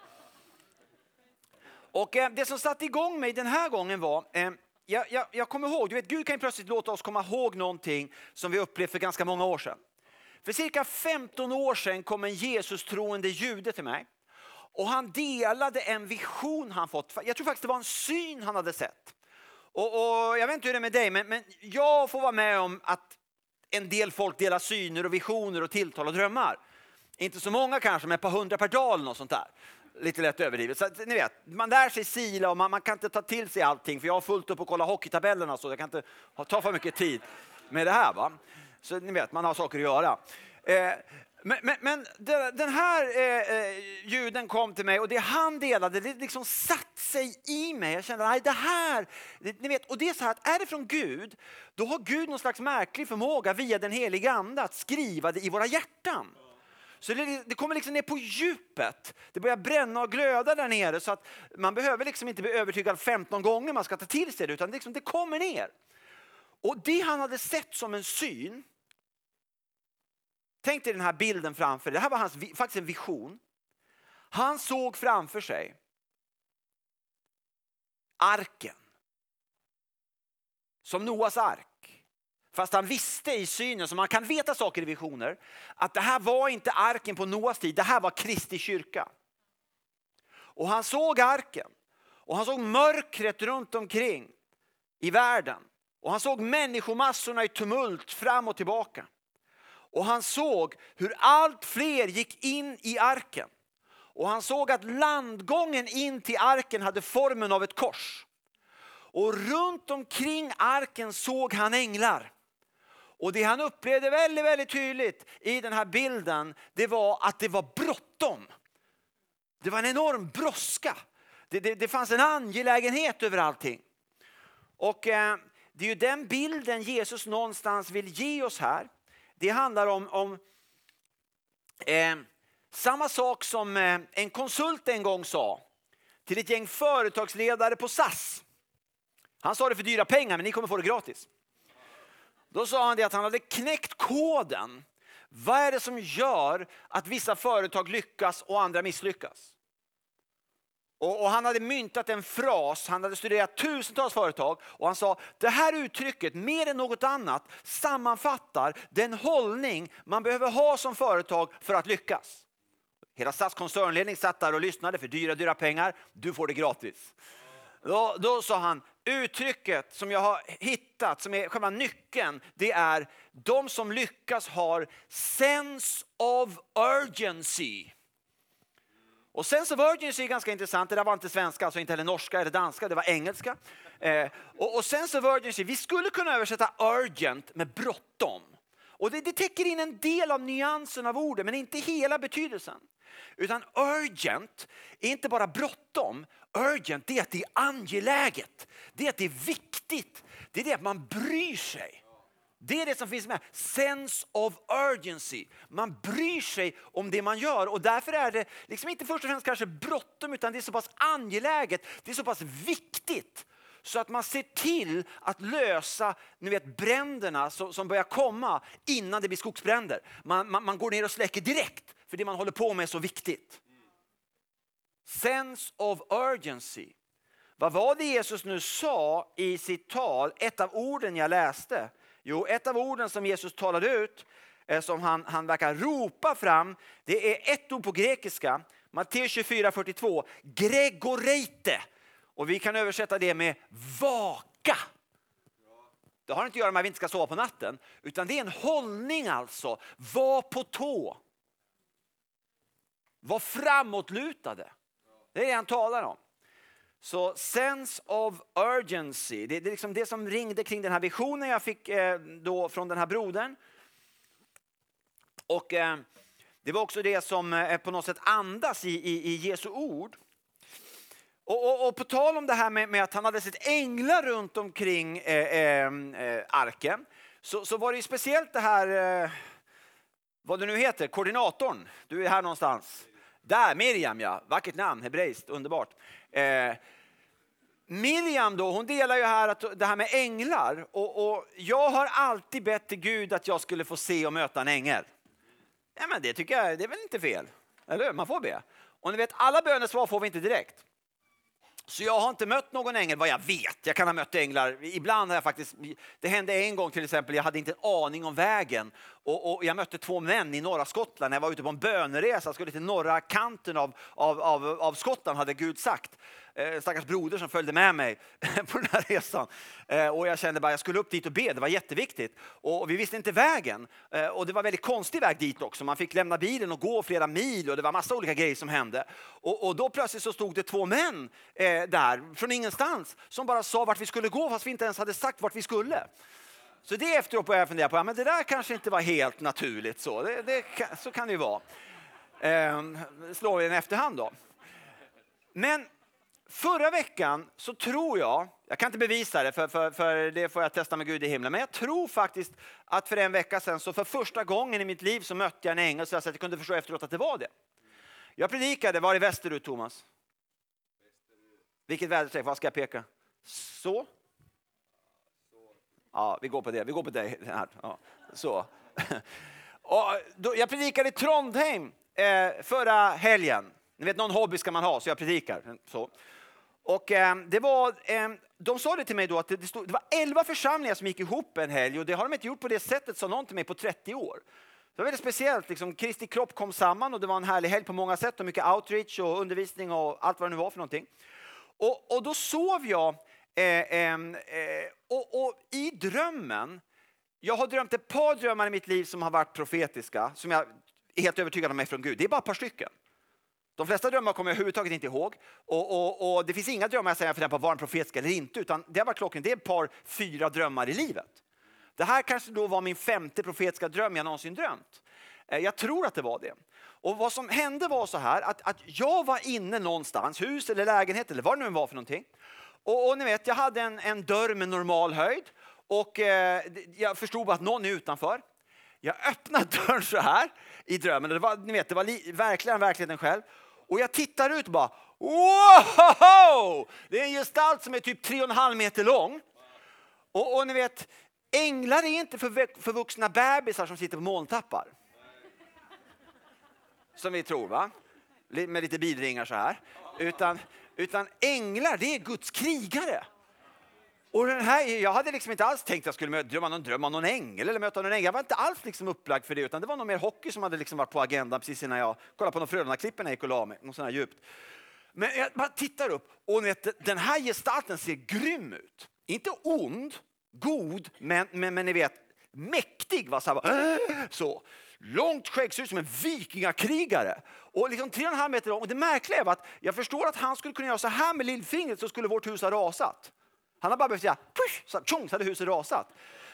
S7: Och eh, det som satte igång mig den här gången var, eh, jag, jag, jag kommer ihåg, du vet Gud kan ju plötsligt låta oss komma ihåg någonting som vi upplevde för ganska många år sedan. För cirka 15 år sedan kom en Jesus troende jude till mig. Och han delade en vision han fått. Jag tror faktiskt det var en syn han hade sett. Och, och Jag vet inte hur det är med dig, men, men jag får vara med om att en del folk delar syner och visioner och tilltal och drömmar. Inte så många kanske, men ett par hundra per dag eller något sånt där. Lite lätt överdrivet. Så ni vet, man lär sig sila och man, man, kan inte ta till sig allting för jag har fullt upp och kolla hockeytabellerna så jag kan inte ta för mycket tid med det här. Va? Så ni vet, man har saker att göra. Eh, men, men, men, den här eh, eh juden kom till mig och det han delade, det liksom satt sig i mig. Jag kände, nej det här, det, ni vet, och det är så här att är det från Gud, då har Gud någon slags märklig förmåga via den heliga ande att skriva det i våra hjärtan. Så det, det, kommer liksom ner på djupet. Det börjar bränna och glöda där nere så att man behöver liksom inte bli övertygad 15 gånger man ska ta till sig det utan det, liksom, det kommer ner. Och det han hade sett som en syn Tänk dig den här bilden framför dig. Det här var hans, faktiskt en vision. Han såg framför sig arken. Som Noas ark. Fast han visste i synen, som man kan veta saker i visioner, att det här var inte arken på Noas tid, det här var Kristi kyrka. Och han såg arken och han såg mörkret runt omkring i världen. Och han såg människomassorna i tumult fram och tillbaka. Och han såg hur allt fler gick in i arken. Och han såg att landgången in till arken hade formen av ett kors. Och runt omkring arken såg han änglar. Och det han upplevde väldigt, väldigt tydligt i den här bilden, det var att det var bråttom. Det var en enorm brådska. Det, det, det fanns en angelägenhet över allting. Och eh, det är ju den bilden Jesus någonstans vill ge oss här. Det handlar om, om eh, samma sak som eh, en konsult en gång sa till ett gäng företagsledare på SAS. Han sa det för dyra pengar, men ni kommer få det gratis. Då sa han det att han hade knäckt koden. Vad är det som gör att vissa företag lyckas och andra misslyckas? Och, och han hade myntat en fras, han hade studerat tusentals företag och han sa det här uttrycket mer än något annat sammanfattar den hållning man behöver ha som företag för att lyckas. Hela SAS koncernledning satt där och lyssnade för dyra, dyra pengar. Du får det gratis. Då, då sa han, uttrycket som jag har hittat, som är själva nyckeln, det är de som lyckas har sense of urgency. Och sense of urgency är ganska intressant. Det där var inte svenska, alltså inte heller norska eller danska, det var engelska. Eh, och, och sense of urgency, vi skulle kunna översätta urgent med bråttom. Och det, det täcker in en del av nyansen av ordet, men inte hela betydelsen. Utan urgent är inte bara bråttom. Urgent det är att det är angeläget. Det är att det är viktigt. Det är det att man bryr sig. Det är det som finns med. Sense of urgency. Man bryr sig om det man gör och därför är det liksom inte först och främst kanske bråttom utan det är så pass angeläget, det är så pass viktigt så att man ser till att lösa ni vet, bränderna som, som börjar komma innan det blir skogsbränder. Man, man, man går ner och släcker direkt för det man håller på med är så viktigt. Sense of urgency. Vad var det Jesus nu sa i sitt tal? Ett av orden jag läste. Jo, ett av orden som Jesus talade ut, eh, som han, han verkar ropa fram, det är ett ord på grekiska, Matteus 24.42, gregoreite. Och vi kan översätta det med vaka. Det har inte att göra med att vi inte ska sova på natten, utan det är en hållning alltså. Var på tå. Var framåtlutade. Det är det han talar om. Så sense of urgency, det, är liksom det som ringde kring den här visionen jag fick eh, då från den här brodern. Och eh, det var också det som eh, på något sätt andas i, i, i Jesu ord. Och, och, och, på tal om det här med, med, att han hade sett änglar runt omkring eh, eh, arken så, så, var det ju speciellt det här, eh, vad det nu heter, koordinatorn. Du är här någonstans. Där, Miriam ja, vackert namn, hebreiskt, underbart. Eh, Miriam då, hon delar ju här att, det här med änglar och, och, jag har alltid bett till Gud att jag skulle få se och möta en ängel. Ja, men det tycker jag, det är väl inte fel? Eller hur? Man får be. Och ni vet, alla bönesvar får vi inte direkt. Så jag har inte mött någon ängel vad jag vet. Jag kan ha mött änglar. Ibland har jag faktiskt, det hände en gång till exempel, jag hade inte en aning om vägen. Och, och jag mötte två män i norra Skottland när jag var ute på en böneresa. Jag skulle till norra kanten av, av, av, av Skottland hade Gud sagt. Eh, stackars broder som följde med mig på den här resan. Eh, och jag kände bara jag skulle upp dit och be, det var jätteviktigt. Och, och vi visste inte vägen. Eh, och det var väldigt konstig väg dit också. Man fick lämna bilen och gå flera mil och det var massa olika grejer som hände. Och, och då plötsligt så stod det två män eh, där från ingenstans som bara sa vart vi skulle gå fast vi inte ens hade sagt vart vi skulle. Så det efteråt började jag fundera på, ja, men det där kanske inte var helt naturligt så. Det, det, så kan det ju vara. Eh, slår vi en efterhand då. Men Förra veckan så tror jag, jag kan inte bevisa det för, för, för, det får jag testa med Gud i himlen, men jag tror faktiskt att för en vecka sedan så för första gången i mitt liv så mötte jag en ängel så jag kunde förstå efteråt att det var det. Jag predikade, var i västerut Thomas? Vilket väderstreck, vad ska jag peka? Så? Ja, vi går på det, vi går på dig. Ja, så. Och då, jag predikade i Trondheim eh, förra helgen. Ni vet, någon hobby ska man ha, så jag predikar. Så. Och eh, det var, eh, de sa det till mig då att det, det, stod, det var 11 församlingar som gick ihop en helg och det har de inte gjort på det sättet, sa någon till mig, på 30 år. Det var väldigt speciellt. Liksom, Kristi kropp kom samman och det var en härlig helg på många sätt och mycket outreach och undervisning och allt vad det nu var för någonting. Och, och då sov jag eh, ehm, eh, och, och i drömmen, jag har drömt ett par drömmar i mitt liv som har varit profetiska, som jag är helt övertygad om är från Gud. Det är bara ett par stycken. De flesta drömmar kommer jag överhuvudtaget inte ihåg. Och, och, och det finns inga drömmar jag säger för på var en profetisk eller inte, utan det har varit klockan. Det är ett par, fyra drömmar i livet. Det här kanske då var min femte profetiska dröm jag någonsin drömt. Eh, jag tror att det var det. Och vad som hände var så här att, att jag var inne någonstans, hus eller lägenhet eller vad det nu var för någonting. Och, och ni vet, jag hade en, en dörr med normal höjd och eh, jag förstod bara att någon är utanför. Jag öppnade dörren så här i drömmen. Det var, ni vet, det var li, verkligen verkligheten själv. Och jag tittar ut och bara wow! Det är en gestalt som är typ 3,5 meter lång. Och, och ni vet, änglar är inte för, för vuxna bebisar som sitter på molntappar. Som vi tror va? Med lite bilringar så här. Utan, utan änglar, det är Guds krigare. Och den här, jag hade liksom inte alls tänkt att jag skulle drömma någon dröm om någon ängel eller möta någon ängel. Jag var inte alls liksom upplagd för det utan det var nog mer hockey som hade liksom varit på agendan precis innan jag kollade på någon Frölunda-klippen när jag gick och la mig. Någon sån här djupt. Men jag bara tittar upp och vet, den här gestalten ser grym ut. Inte ond, god, men, men, men ni vet mäktig. Va? Så, här, så. Långt skägg, ser ut som en vikingakrigare. Och liksom 3,5 meter lång. Och det märkliga var att jag förstår att han skulle kunna göra så här med lillfingret så skulle vårt hus ha rasat. Han har bara behövt säga push, så, tjong, så hade huset rasat.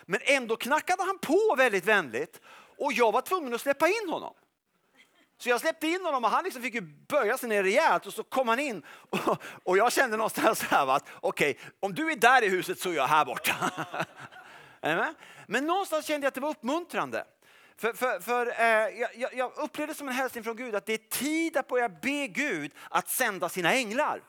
S7: Men ändå knackade han på väldigt vänligt och jag var tvungen att släppa in honom. Så jag släppte in honom och han liksom fick ju böja sig ner rejält och så kom han in. Och, och jag kände någonstans här att okej, okay, om du är där i huset så är jag här borta. Men någonstans kände jag att det var uppmuntrande. För, för, för eh, jag, jag upplevde som en hälsning från Gud att det är tid att börja be Gud att sända sina änglar.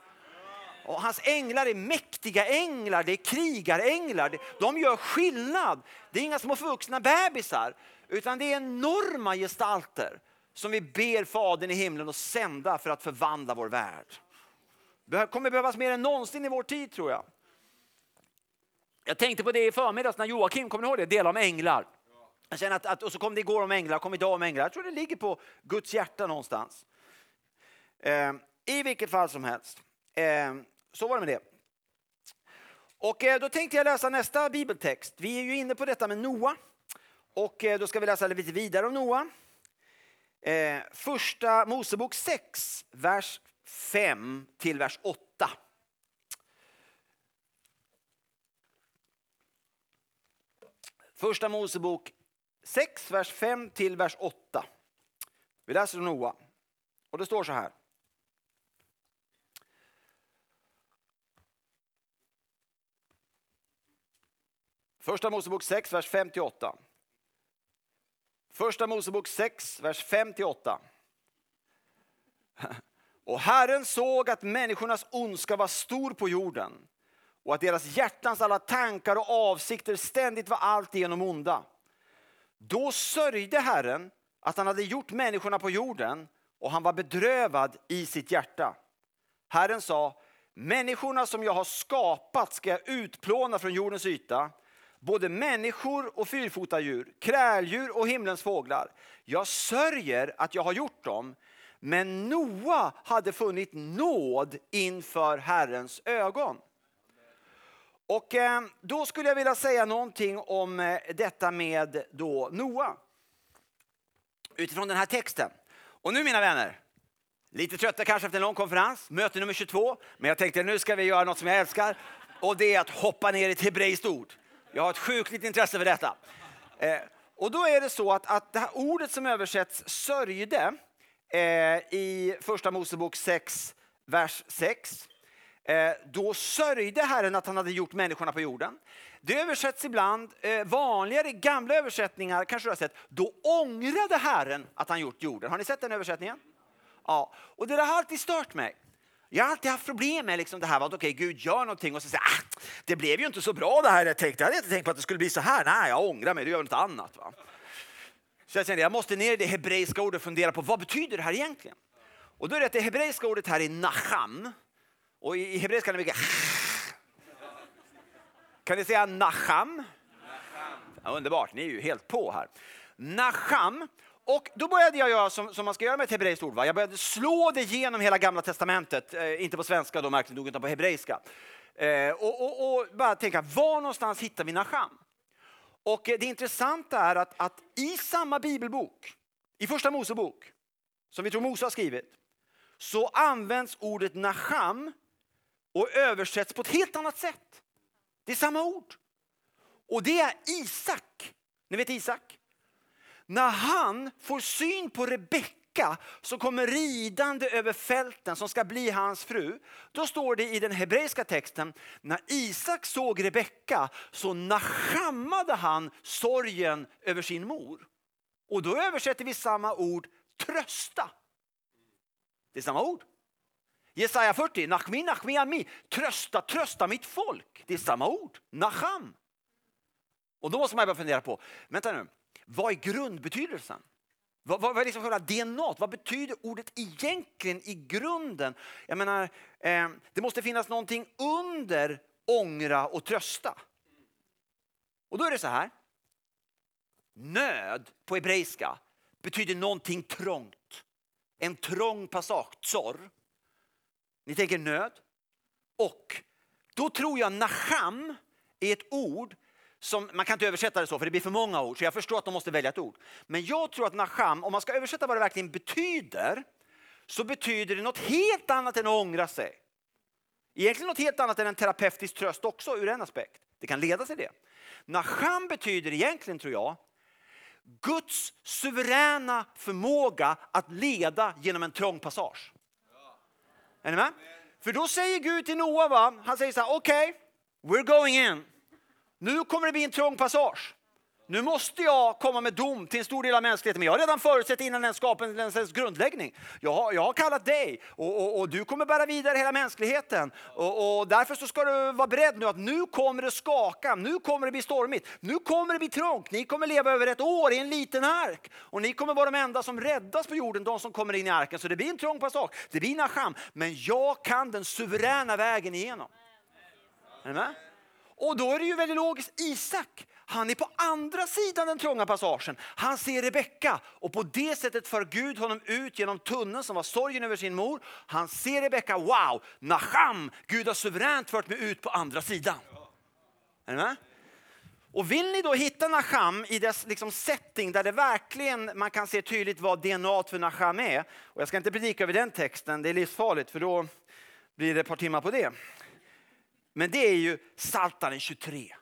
S7: Och hans änglar är mäktiga änglar, det är krigaränglar. De gör skillnad. Det är inga små vuxna bebisar, utan det är enorma gestalter som vi ber Fadern i himlen att sända för att förvandla vår värld. Det kommer behövas mer än någonsin i vår tid tror jag. Jag tänkte på det i förmiddags när Joakim, kommer ni ihåg det? Delade om änglar. Jag känner att, att, och så kom det igår om änglar, kom idag om änglar. Jag tror det ligger på Guds hjärta någonstans. Eh, I vilket fall som helst. Eh, så var det med det. Och eh, då tänkte jag läsa nästa bibeltext. Vi är ju inne på detta med Noa. Och eh, då ska vi läsa lite vidare om Noa. Eh, första Mosebok 6, vers 5 till vers 8. Första Mosebok 6, vers 5 till vers 8. Vi läser om Noa. Och det står så här. Första Mosebok 6, vers 58. Första Mosebok 6, vers 58. Och Herren såg att människornas ondska var stor på jorden och att deras hjärtans alla tankar och avsikter ständigt var alltigenom onda. Då sörjde Herren att han hade gjort människorna på jorden och han var bedrövad i sitt hjärta. Herren sa, människorna som jag har skapat ska jag utplåna från jordens yta både människor och fyrfotadjur, kräldjur och himlens fåglar. Jag sörjer att jag har gjort dem, men Noa hade funnit nåd inför Herrens ögon. Och eh, då skulle jag vilja säga någonting om eh, detta med då Noa. Utifrån den här texten. Och nu mina vänner, lite trötta kanske efter en lång konferens, möte nummer 22. Men jag tänkte nu ska vi göra något som jag älskar och det är att hoppa ner i ett hebreiskt ord. Jag har ett sjukligt intresse för detta. Eh, och då är det så att, att det här ordet som översätts sörjde eh, i första Mosebok 6, vers 6. Eh, då sörjde Herren att han hade gjort människorna på jorden. Det översätts ibland, eh, vanligare gamla översättningar kanske du har sett, då ångrade Herren att han gjort jorden. Har ni sett den översättningen? Ja, och det har alltid stört mig. Jag har alltid haft problem med liksom det här att okay, Gud gör någonting och så säger ah, det blev ju inte så bra det här jag tänkte. Jag hade inte tänkt på att det skulle bli så här. Nej, jag ångrar mig, det gör något annat. Va? Så jag kände jag måste ner i det hebreiska ordet och fundera på vad betyder det här egentligen? Och då är det att det hebreiska ordet här är nacham. Och i, i hebreiska är det mycket Kan ni säga nacham? Ja, underbart, ni är ju helt på här. Nacham. Och då började jag göra som, som man ska göra med ett hebreiskt ord. Va? Jag började slå det genom hela gamla testamentet, eh, inte på svenska då märkligt nog, utan på hebreiska. Eh, och, och, och, bara tänka, var någonstans hittar vi Nasham? Och eh, det intressanta är att, att i samma bibelbok, i första Mosebok, som vi tror Mose har skrivit, så används ordet Nasham och översätts på ett helt annat sätt. Det är samma ord. Och det är Isak. Ni vet Isak? När han får syn på Rebecka som kommer ridande över fälten som ska bli hans fru. Då står det i den hebreiska texten, när Isak såg Rebecka så nachammade han sorgen över sin mor. Och då översätter vi samma ord trösta. Det är samma ord. Jesaja 40, nachmi, nachmi, ami. Trösta, trösta mitt folk. Det är samma ord, nacham. Och då måste man börja fundera på, vänta nu, vad är grundbetydelsen? Vad, vad, vad är liksom själva DNA? Vad betyder ordet egentligen i grunden? Jag menar, eh, det måste finnas någonting under ångra och trösta. Och då är det så här. Nöd på hebreiska betyder någonting trångt. En trång passage, tsor. Ni tänker nöd. Och då tror jag nacham är ett ord som, man kan inte översätta det så för det blir för många ord, så jag förstår att de måste välja ett ord. Men jag tror att nacham, om man ska översätta vad det verkligen betyder, så betyder det något helt annat än att ångra sig. Egentligen något helt annat än en terapeutisk tröst också ur en aspekt. Det kan leda till det. Nacham betyder egentligen, tror jag, Guds suveräna förmåga att leda genom en trång passage. Är ni med? För då säger Gud till Noa, va? han säger så här, okej, okay, we're going in. Nu kommer det bli en trång passage. Nu måste jag komma med dom till en stor del av mänskligheten. Men jag har redan förutsett innan den skapelsens grundläggning. Jag har, jag har kallat dig och, och, och, du kommer bära vidare hela mänskligheten. Och, och, därför så ska du vara beredd nu att nu kommer det skaka, nu kommer det bli stormigt, nu kommer det bli trångt. Ni kommer leva över ett år i en liten ark och ni kommer vara de enda som räddas på jorden, de som kommer in i arken. Så det blir en trång passage, det blir Nacham. Men jag kan den suveräna vägen igenom. Är ni med? Och då är det ju väldigt logiskt. Isak, han är på andra sidan den trånga passagen. Han ser Rebecka och på det sättet för Gud honom ut genom tunneln som var sorgen över sin mor. Han ser Rebecka, wow, Nacham, Gud har suveränt fört mig ut på andra sidan. Är ni med? Och vill ni då hitta Nacham i dess liksom setting där det verkligen man kan se tydligt vad DNA för Nacham är. Och jag ska inte predika över den texten, det är livsfarligt för då blir det ett par timmar på det. Men det är ju Saltaren 23.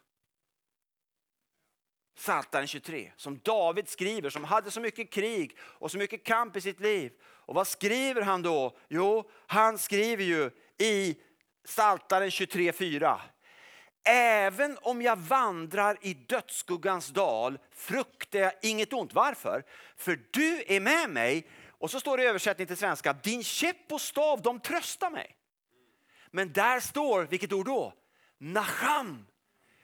S7: Saltaren 23 som David skriver, som hade så mycket krig och så mycket kamp i sitt liv. Och vad skriver han då? Jo, han skriver ju i Saltaren 23.4. Även om jag vandrar i dödsskuggans dal fruktar jag inget ont. Varför? För du är med mig. Och så står det i översättning till svenska, din käpp och stav de tröstar mig. Men där står, vilket ord då? Nacham.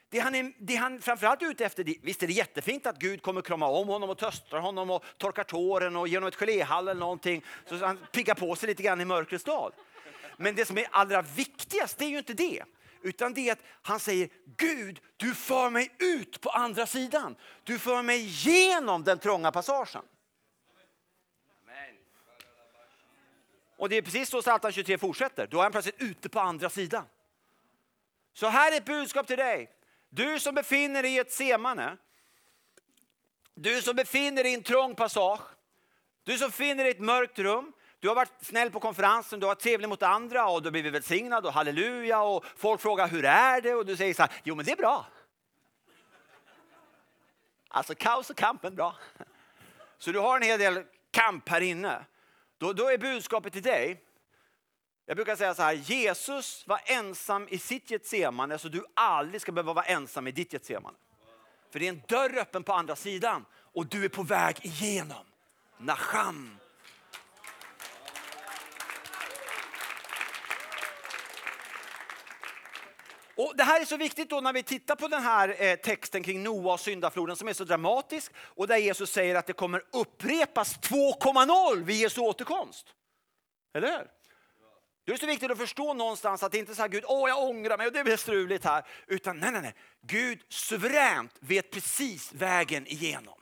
S7: Det han, är, det han framförallt är ute efter, visst är det jättefint att Gud kommer krama om honom och tröstar honom och torkar tåren och ger honom ett geléhall eller någonting så han piggar på sig lite grann i mörkrets dal. Men det som är allra viktigast det är ju inte det. Utan det är att han säger Gud, du för mig ut på andra sidan. Du för mig genom den trånga passagen. Och det är precis så Psaltaren 23 fortsätter. Då är han plötsligt ute på andra sidan. Så här är ett budskap till dig. Du som befinner dig i ett semane. Du som befinner dig i en trång passage. Du som befinner dig i ett mörkt rum. Du har varit snäll på konferensen, du har varit trevlig mot andra och du har blivit välsignad och halleluja och folk frågar hur är det och du säger så här, jo men det är bra. Alltså kaos och kampen bra. Så du har en hel del kamp här inne. Då, då är budskapet till dig, jag brukar säga så här, Jesus var ensam i sitt Getsemane så du aldrig ska behöva vara ensam i ditt Getsemane. För det är en dörr öppen på andra sidan och du är på väg igenom. Nasham Och det här är så viktigt då när vi tittar på den här eh, texten kring Noa och syndafloden som är så dramatisk och där Jesus säger att det kommer upprepas 2,0 vid Jesu återkomst. Eller hur? Då är det så viktigt att förstå någonstans att det inte är så här Gud, åh jag ångrar mig och det blir struligt här. Utan nej, nej, nej. Gud suveränt vet precis vägen igenom.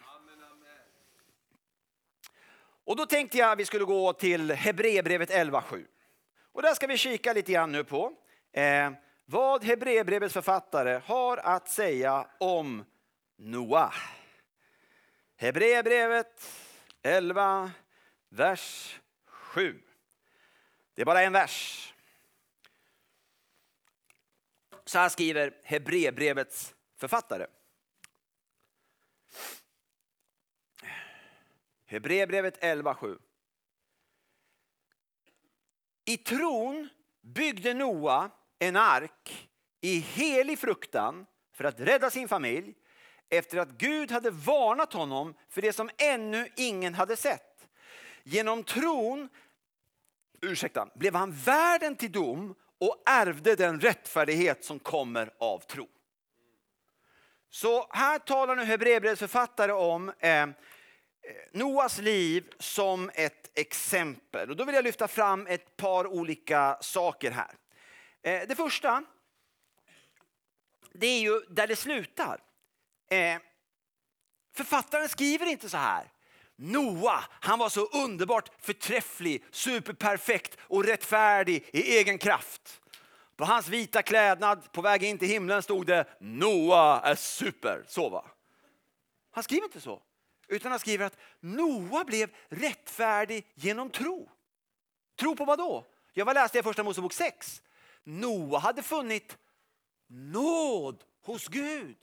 S7: Och då tänkte jag att vi skulle gå till Hebreerbrevet 11.7. Och där ska vi kika lite grann nu på eh, vad Hebreerbrevets författare har att säga om Noa. Hebreerbrevet 11, vers 7. Det är bara en vers. Så här skriver Hebreerbrevets författare. Hebreerbrevet 11.7. I tron byggde Noa en ark i helig fruktan för att rädda sin familj efter att Gud hade varnat honom för det som ännu ingen hade sett. Genom tron ursäkta, blev han världen till dom och ärvde den rättfärdighet som kommer av tro. Så här talar nu Hebreerbrevets författare om eh, Noas liv som ett exempel. Och då vill jag lyfta fram ett par olika saker här. Eh, det första, det är ju där det slutar. Eh, författaren skriver inte så här. Noa, han var så underbart förträfflig, superperfekt och rättfärdig i egen kraft. På hans vita klädnad på väg in till himlen stod det Noa är super. Så va? Han skriver inte så. Utan han skriver att Noa blev rättfärdig genom tro. Tro på vad då? Jag var läste i första Mosebok 6. Noa hade funnit nåd hos Gud.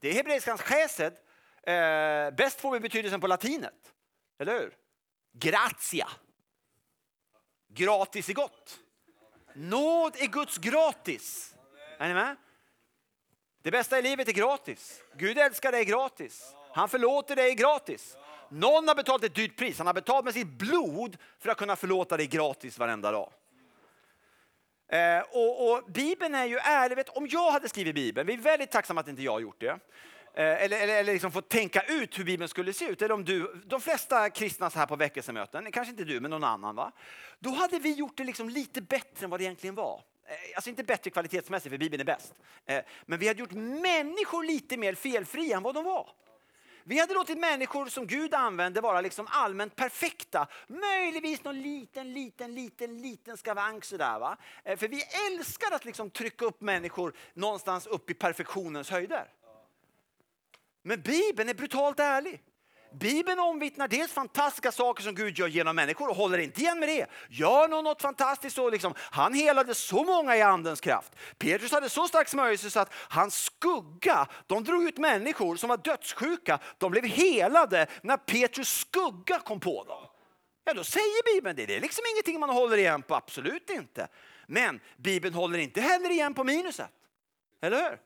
S7: Det är hebreiskans chesed Eh, bäst får vi betydelsen på latinet. Eller hur? Gratia. Gratis är gott. Nåd är Guds gratis. Är ni med? Det bästa i livet är gratis. Gud älskar dig gratis. Han förlåter dig gratis. Någon har betalat ett dyrt pris. Han har betalat med sitt blod för att kunna förlåta dig gratis varenda dag. Eh, och, och, Bibeln är ju ärlig. Vet, om jag hade skrivit Bibeln, vi är väldigt tacksamma att inte jag har gjort det. Eh, eller, eller, eller liksom fått tänka ut hur Bibeln skulle se ut. Eller om du, de flesta kristna så här på väckelsemöten, kanske inte du men någon annan, va? då hade vi gjort det liksom lite bättre än vad det egentligen var. Eh, alltså inte bättre kvalitetsmässigt, för Bibeln är bäst. Eh, men vi hade gjort människor lite mer felfria än vad de var. Vi hade låtit människor som Gud använde vara liksom allmänt perfekta. Möjligtvis någon liten, liten, liten, liten skavank sådär. Va? Eh, för vi älskar att liksom trycka upp människor någonstans upp i perfektionens höjder. Men Bibeln är brutalt ärlig. Bibeln omvittnar dels fantastiska saker som Gud gör genom människor och håller inte igen med det. Gör någon något fantastiskt så liksom, han helade så många i andens kraft. Petrus hade så stark smörjelse så att hans skugga, de drog ut människor som var dödssjuka. De blev helade när Petrus skugga kom på dem. Ja, då säger Bibeln det. Det är liksom ingenting man håller igen på, absolut inte. Men Bibeln håller inte heller igen på minuset. Eller hur?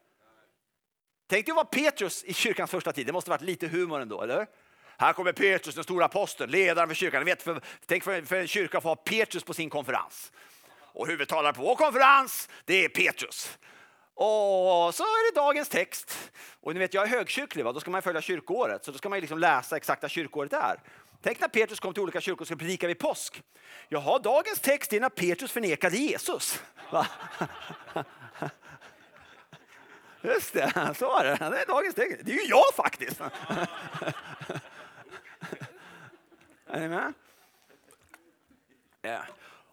S7: Tänk dig att vara Petrus i kyrkans första tid. Det måste varit lite humor ändå, eller här kommer Petrus, den stora aposteln, ledaren för kyrkan. vet, för, tänk för, för en kyrka att få ha Petrus på sin konferens. Och huvudtalaren på vår konferens, det är Petrus. Och så är det dagens text. Och ni vet, jag är högkyrklig, va? då ska man följa kyrkoåret. Så då ska man liksom läsa exakta kyrkoåret är. Tänk när Petrus kom till olika kyrkor och skulle predika vid påsk. Jaha, dagens text är när Petrus förnekade Jesus. Just det, så var det. Det är dagens text. Det är ju jag faktiskt. Är ni med? Ja.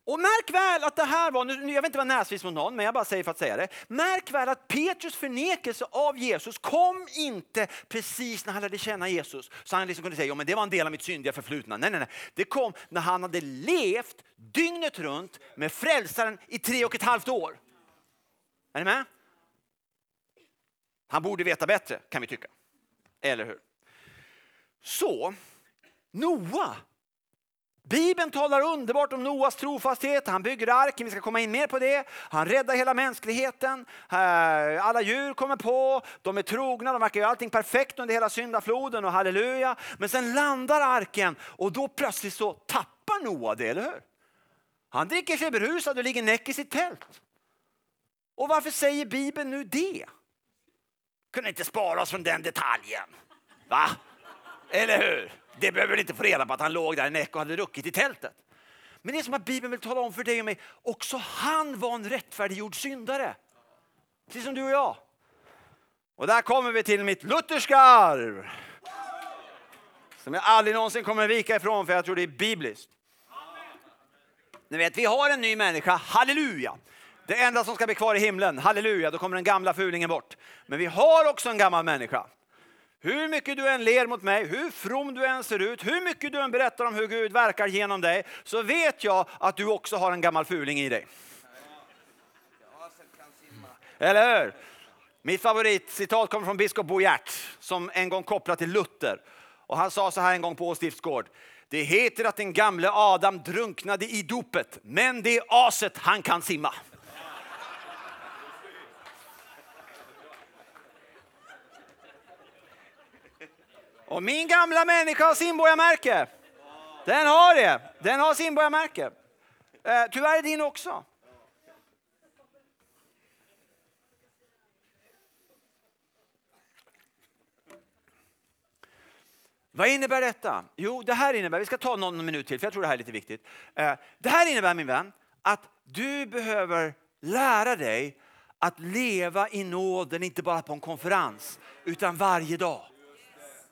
S7: Och märk väl att det här var, nu, jag vet inte vad näsvis mot någon, men jag bara säger för att säga det. Märk väl att Petrus förnekelse av Jesus kom inte precis när han lärde känna Jesus. Så han liksom kunde säga, ja, men det var en del av mitt syndiga förflutna. Nej, nej, nej. Det kom när han hade levt dygnet runt med frälsaren i tre och ett halvt år. Är ni med? Han borde veta bättre kan vi tycka. Eller hur? Så, Noa. Bibeln talar underbart om Noas trofasthet. Han bygger arken, vi ska komma in mer på det. Han räddar hela mänskligheten. Eh, alla djur kommer på, de är trogna, de verkar göra allting perfekt under hela syndafloden och halleluja. Men sen landar arken och då plötsligt så tappar Noa det, eller hur? Han dricker sig berusad och ligger näck i sitt tält. Och varför säger Bibeln nu det? Kunde inte spara oss från den detaljen. Va? Eller hur? Det behöver vi inte få reda på att han låg där i näck och hade ruckit i tältet. Men det är som att Bibeln vill tala om för dig och mig, också han var en rättfärdiggjord syndare. Precis som du och jag. Och där kommer vi till mitt lutherska arv. Som jag aldrig någonsin kommer vika ifrån för jag tror det är bibliskt. Ni vet, vi har en ny människa, halleluja. Det enda som ska bli kvar i himlen, halleluja, då kommer den gamla fulingen bort. Men vi har också en gammal människa. Hur mycket du än ler mot mig, hur from du än ser ut, hur mycket du än berättar om hur Gud verkar genom dig, så vet jag att du också har en gammal fuling i dig. Eller hur? Mitt favoritcitat kommer från biskop Bo som en gång kopplat till Luther. Och han sa så här en gång på stiftsgård. Det heter att den gamle Adam drunknade i dopet, men det är aset han kan simma. Och min gamla människa har simborgarmärke. Den har det. Den har simborgarmärke. Eh, tyvärr är din också. Vad innebär detta? Jo, det här innebär, vi ska ta någon minut till för jag tror det här är lite viktigt. Eh, det här innebär min vän att du behöver lära dig att leva i nåden, inte bara på en konferens, utan varje dag.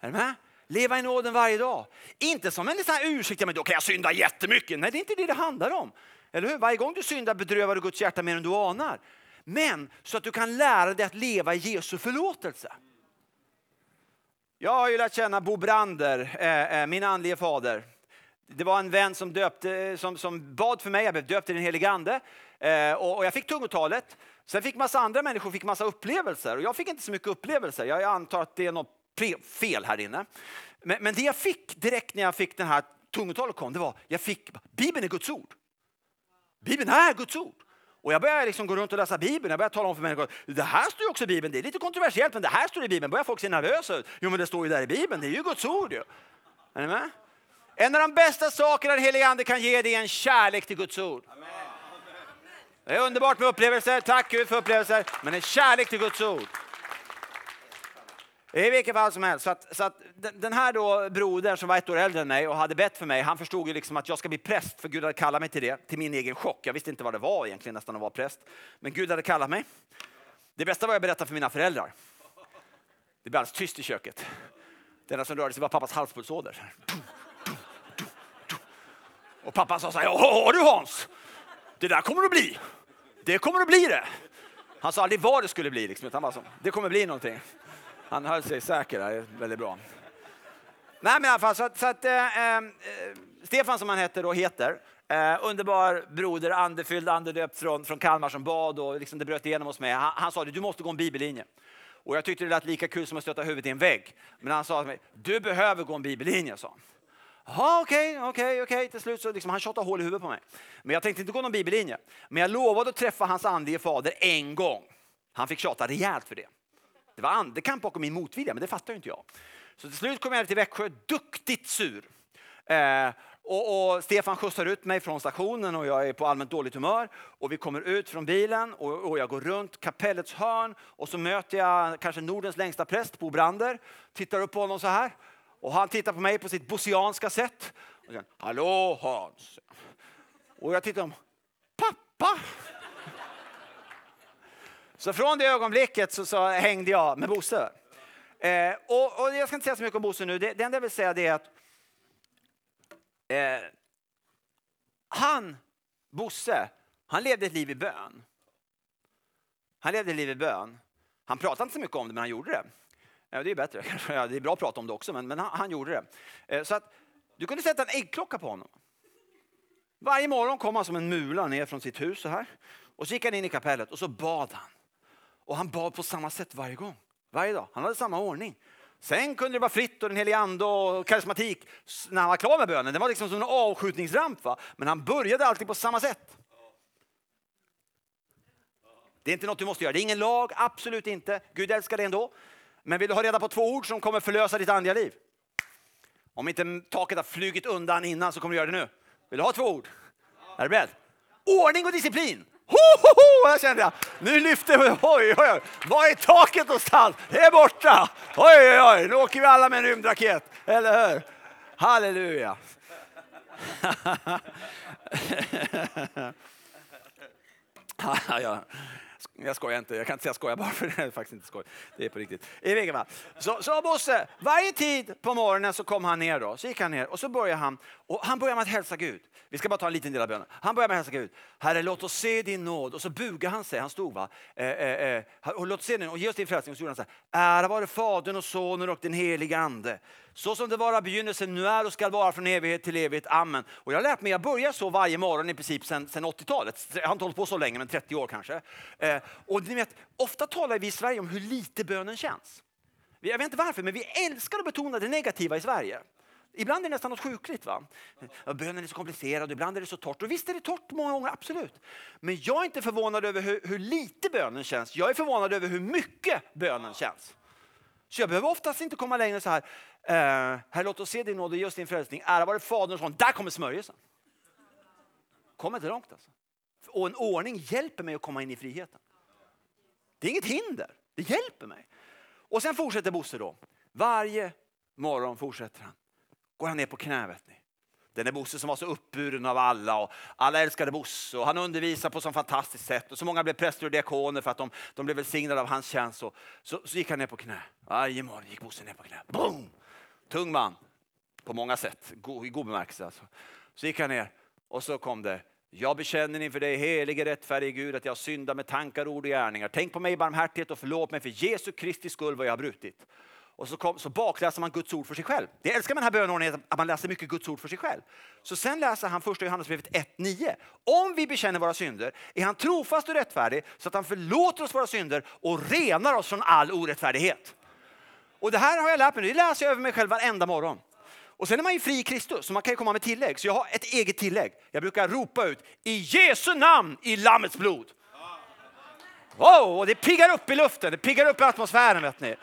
S7: Är du med? Leva i nåden varje dag. Inte som en sån här ursäkt, men då kan jag synda jättemycket. Nej, det är inte det det handlar om. Eller hur? Varje gång du syndar bedrövar du Guds hjärta mer än du anar. Men så att du kan lära dig att leva i Jesu förlåtelse. Jag har ju lärt känna Bo Brander, eh, eh, min andlige fader. Det var en vän som, döpte, eh, som, som bad för mig, jag blev döpt i den helige ande. Eh, och, och jag fick tungotalet. Sen fick massa andra människor fick massa upplevelser och jag fick inte så mycket upplevelser. Jag antar att det är något fel här inne. Men, men det jag fick direkt när jag fick den här tungotalet kom, det var jag fick Bibeln är Guds ord. Bibeln är Guds ord. Och jag började liksom gå runt och läsa Bibeln. Jag började tala om för människor, det här står ju också i Bibeln. Det är lite kontroversiellt, men det här står i Bibeln. Börjar folk se nervösa ut? Jo, men det står ju där i Bibeln. Det är ju Guds ord ju. Är ni med? En av de bästa sakerna den helige Ande kan ge dig är en kärlek till Guds ord. Det är underbart med upplevelser. Tack Gud för upplevelser. Men en kärlek till Guds ord. I vilket fall som helst. Så att, så att den här då brodern som var ett år äldre än mig och hade bett för mig, han förstod ju liksom att jag ska bli präst för Gud hade kallat mig till det, till min egen chock. Jag visste inte vad det var egentligen nästan att vara präst. Men Gud hade kallat mig. Det bästa var att jag berättade för mina föräldrar. Det blev alldeles tyst i köket. Det enda som rörde sig var pappas halspulsåder. Och pappa sa så här, ja du Hans, det där kommer att bli. Det kommer att bli det. Han sa aldrig vad det skulle bli, liksom, utan bara så, det kommer att bli någonting. Han höll sig säker där, väldigt bra. Nej men i alla fall, så att, så att eh, eh, Stefan som han heter då heter, eh, underbar broder, andefylld, andedöpt från, från Kalmar som bad och liksom det bröt igenom hos mig. Han, han sa det, du måste gå en bibellinje. Och jag tyckte det lät lika kul som att stöta huvudet i en vägg. Men han sa till mig, du behöver gå en bibellinje, sa han. Jaha, okej, okej, okej. Till slut så liksom, han tjatade hål i huvudet på mig. Men jag tänkte inte gå någon bibellinje. Men jag lovade att träffa hans andlige fader en gång. Han fick tjata rejält för det. Det var andekamp bakom min motvilja, men det fattar inte jag. Så till slut kom jag till Växjö, duktigt sur. Eh, och, och, Stefan skjutsar ut mig från stationen och jag är på allmänt dåligt humör. Och vi kommer ut från bilen och, och, jag går runt kapellets hörn och så möter jag kanske Nordens längsta präst, Bo Brander. Tittar upp på honom så här. Och han tittar på mig på sitt bosianska sätt. Och säger, Hallå Hans! Och jag tittar om, pappa! Så från det ögonblicket så, så hängde jag med Bosse. Eh, och, och, jag ska inte säga så mycket om Bosse nu. Det, det enda jag vill säga är att eh, han, Bosse, han levde ett liv i bön. Han levde ett liv i bön. Han pratade inte så mycket om det, men han gjorde det. Ja, det är bättre. det är bra att prata om det också, men, men han, han, gjorde det. Eh, så att du kunde sätta en äggklocka på honom. Varje morgon kom han som en mula ner från sitt hus så här. Och så gick han in i kapellet och så bad han. Och han bad på samma sätt varje gång. Varje dag. Han hade samma ordning. Sen kunde det vara fritt och den helige ande och karismatik när han var klar med bönen. Det var liksom som en avskjutningsramp. Va? Men han började alltid på samma sätt. Det är inte något du måste göra. Det är ingen lag, absolut inte. Gud älskar dig ändå. Men vill du ha reda på två ord som kommer förlösa ditt andliga liv? Om inte taket har flugit undan innan så kommer du göra det nu. Vill du ha två ord? Är du beredd? Ordning och disciplin. Ho, ho, ho! Jag kände jag, nu lyfter vi, oj, oj, oj. Var är taket någonstans? Det är borta. Oj, oj, oj, nu åker vi alla med en rymdraket. Eller hur? Halleluja. Ja, ja. Jag skojar inte, jag kan inte säga skoja bara för det är faktiskt inte skoj. Det är på riktigt. I vilket fall. Så, så Bosse, varje tid på morgonen så kom han ner då. Så gick han ner och så började han, och han började med att hälsa Gud. Vi ska bara ta en liten del av bönen. Han började med att hälsa Gud. Herre låt oss se din nåd. Och så bugade han sig, han stod va. Eh, eh, eh, och låt oss se din och ge oss din frälsning. Och så gjorde han så här. Ära vare Fadern och Sonen och den helige Ande. Så som det var i begynnelsen, nu är och skall vara från evighet till evighet. Amen. Och jag har lärt mig, jag börjar så varje morgon i princip sedan 80-talet. Jag har inte hållit på så länge, men 30 år kanske. Eh, och ni vet, ofta talar vi i Sverige om hur lite bönen känns. Jag vet inte varför, men vi älskar att betona det negativa i Sverige. Ibland är det nästan något sjukligt. Va? Bönen är så komplicerad, ibland är det så torrt. Och visst är det torrt många gånger, absolut. Men jag är inte förvånad över hur, hur lite bönen känns. Jag är förvånad över hur mycket bönen känns. Så jag behöver oftast inte komma längre så här. Eh, här låt oss se din nåd och ge oss din frälsning. Ära vare Fadern och Sonen. Där kommer smörjelsen. Kommer inte långt alltså. Och en ordning hjälper mig att komma in i friheten. Det är inget hinder, det hjälper mig. Och sen fortsätter Bosse då. Varje morgon fortsätter han. Går han ner på knä vet ni. Den är Bosse som var så uppburen av alla och alla älskade Bosse och han undervisade på så fantastiskt sätt och så många blev präster och diakoner för att de, de blev välsignade av hans tjänst. Så, så, så gick han ner på knä. Varje morgon gick Bosse ner på knä. Boom! Tung man på många sätt, i god bemärkelse. Alltså. Så gick han ner och så kom det jag bekänner inför dig, helige rättfärdige Gud, att jag syndar med tankar, ord och gärningar. Tänk på mig i barmhärtighet och förlåt mig för Jesu Kristi skull vad jag har brutit. Och så, kom, så bakläser man Guds ord för sig själv. Det älskar man den här bönordningen, att man läser mycket Guds ord för sig själv. Så sen läser han första Johannesbrevet 1.9. Om vi bekänner våra synder är han trofast och rättfärdig så att han förlåter oss våra synder och renar oss från all orättfärdighet. Och det här har jag lärt mig, det läser jag över mig själv varenda morgon. Och sen är man ju fri i Kristus, så man kan ju komma med tillägg. Så jag har ett eget tillägg. Jag brukar ropa ut i Jesu namn i Lammets blod. Wow, och det piggar upp i luften, det piggar upp i atmosfären. Vet ni.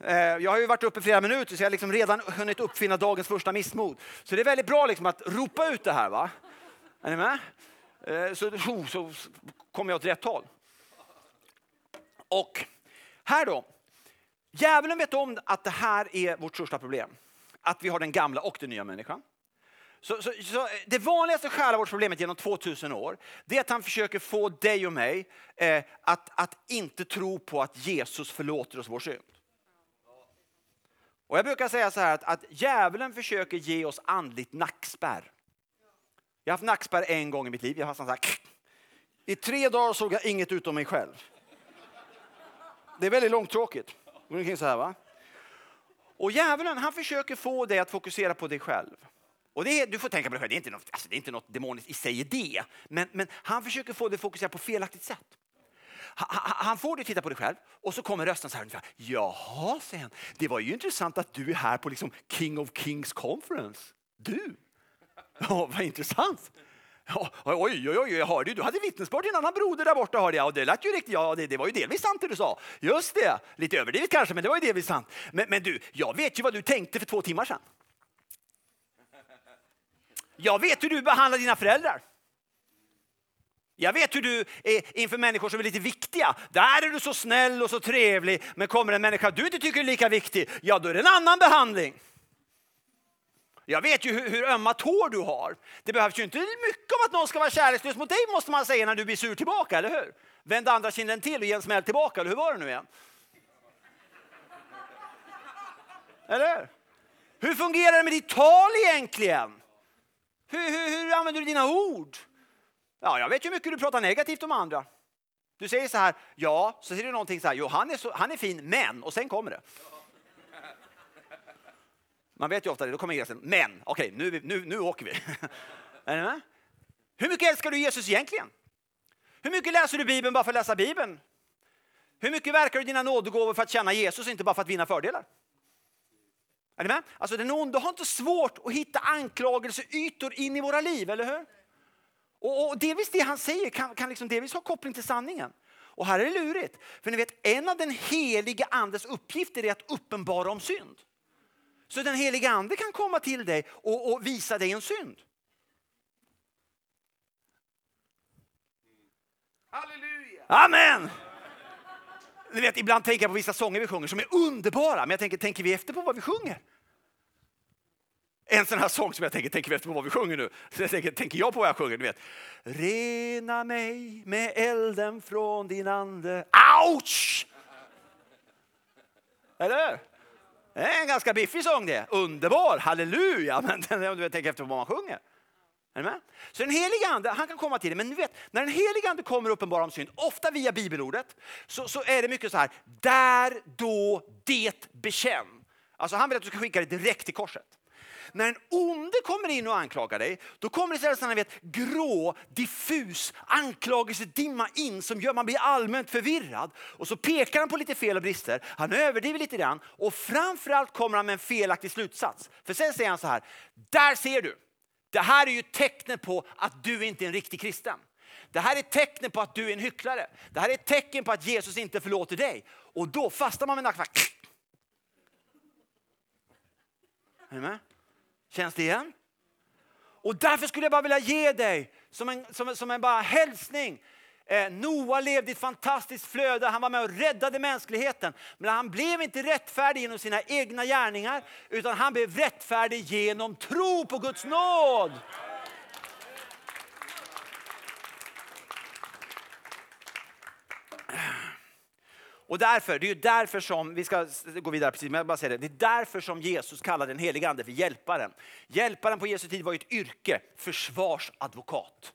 S7: Eh, jag har ju varit uppe flera minuter så jag har liksom redan hunnit uppfinna dagens första missmod. Så det är väldigt bra liksom att ropa ut det här. Va? Är ni med? Eh, oh, så, så kommer jag åt rätt håll. Och här då. Djävulen vet om att det här är vårt största problem. Att vi har den gamla och den nya människan. Så, så, så det vanligaste själavårdsproblemet genom 2000 år det är att han försöker få dig och mig eh, att, att inte tro på att Jesus förlåter oss vår synd. Och jag brukar säga så här att, att djävulen försöker ge oss andligt nackspärr. Jag har haft nackspärr en gång i mitt liv. Jag har haft här, I tre dagar såg jag inget utom mig själv. Det är väldigt långtråkigt. Går omkring Så här, va? Och djävulen han försöker få dig att fokusera på dig själv. Och det är, du får tänka på dig själv, det är inte något, alltså det är inte något demoniskt i sig i det. Men, men han försöker få dig att fokusera på felaktigt sätt. Han får dig titta på dig själv och så kommer rösten så här ungefär. Jaha, säger han. Det var ju intressant att du är här på liksom King of Kings Conference. Du? Ja, vad intressant. Ja, oj, oj, oj, jag hörde du hade vittnesbörd till en annan broder där borta hörde jag. Och det lät ju riktigt, ja, det, det, var ju delvis sant det du sa. Just det, lite överdrivet kanske, men det var ju delvis sant. Men, men du, jag vet ju vad du tänkte för två timmar sedan. Jag vet hur du behandlar dina föräldrar. Jag vet hur du är inför människor som är lite viktiga. Där är du så snäll och så trevlig. Men kommer en människa du inte tycker är lika viktig, ja då är det en annan behandling. Jag vet ju hur, hur ömma tår du har. Det behövs ju inte mycket om att någon ska vara kärlekslös mot dig måste man säga när du blir sur tillbaka, eller hur? Vänd andra kinden till och ge en smäll tillbaka, eller hur var det nu igen? Eller hur? Hur fungerar det med ditt tal egentligen? Hur, hur, hur använder du dina ord? Ja, jag vet ju hur mycket du pratar negativt om andra. Du säger så här, ja, så säger du någonting så här, jo han är, så, han är fin, men, och sen kommer det. Man vet ju ofta det, då kommer gränsen, men, okej, okay, nu, nu, nu åker vi. är med? Hur mycket älskar du Jesus egentligen? Hur mycket läser du Bibeln bara för att läsa Bibeln? Hur mycket verkar du dina nådegåvor för att känna Jesus, inte bara för att vinna fördelar? Är ni med? Alltså den onde har inte svårt att hitta anklagelseytor in i våra liv, eller hur? Och, och delvis det han säger kan, kan liksom delvis ha koppling till sanningen. Och här är det lurigt. För ni vet, en av den helige andes uppgifter är att uppenbara om synd. Så den helige ande kan komma till dig och, och visa dig en synd. Amen! Ni vet, ibland tänker jag på vissa sånger vi sjunger som är underbara, men jag tänker, tänker vi efter på vad vi sjunger? En sån här sång som jag tänker, tänker vi efter på vad vi sjunger nu? Så jag tänker, tänker jag på vad jag sjunger? Du vet. Rena mig med elden från din ande. Ouch! Eller hur? Det är en ganska biffig sång det. Underbar, halleluja. Men den- du tänker efter vad man sjunger. Är ni med? Så den helige ande, han kan komma till dig. men ni vet, när den helige ande kommer uppenbara om synd, ofta via bibelordet, så, så är det mycket så här, där, då, det, bekänn. Alltså han vill att du ska skicka det direkt till korset. När en onde kommer in och anklagar dig, då kommer det istället sån här, vet, grå, diffus anklagelsedimma in som gör man blir allmänt förvirrad. Och så pekar han på lite fel och brister, han överdriver lite grann och framförallt kommer han med en felaktig slutsats. För sen säger han så här, där ser du, det här är ju tecknet på att du inte är en riktig kristen. Det här är tecknet på att du är en hycklare. Det här är ett tecken på att Jesus inte förlåter dig. Och då fastar man med nacken. Är ni med? Känns det igen? Och därför skulle jag bara vilja ge dig som en, som, som en bara hälsning. Eh, Noa levde i ett fantastiskt flöde, han var med och räddade mänskligheten. Men han blev inte rättfärdig genom sina egna gärningar, utan han blev rättfärdig genom tro på Guds nåd. Och därför, det är ju därför som, vi ska gå vidare precis, men jag bara säger det. Det är därför som Jesus kallade den helige ande för hjälparen. Hjälparen på Jesu tid var ju ett yrke, försvarsadvokat.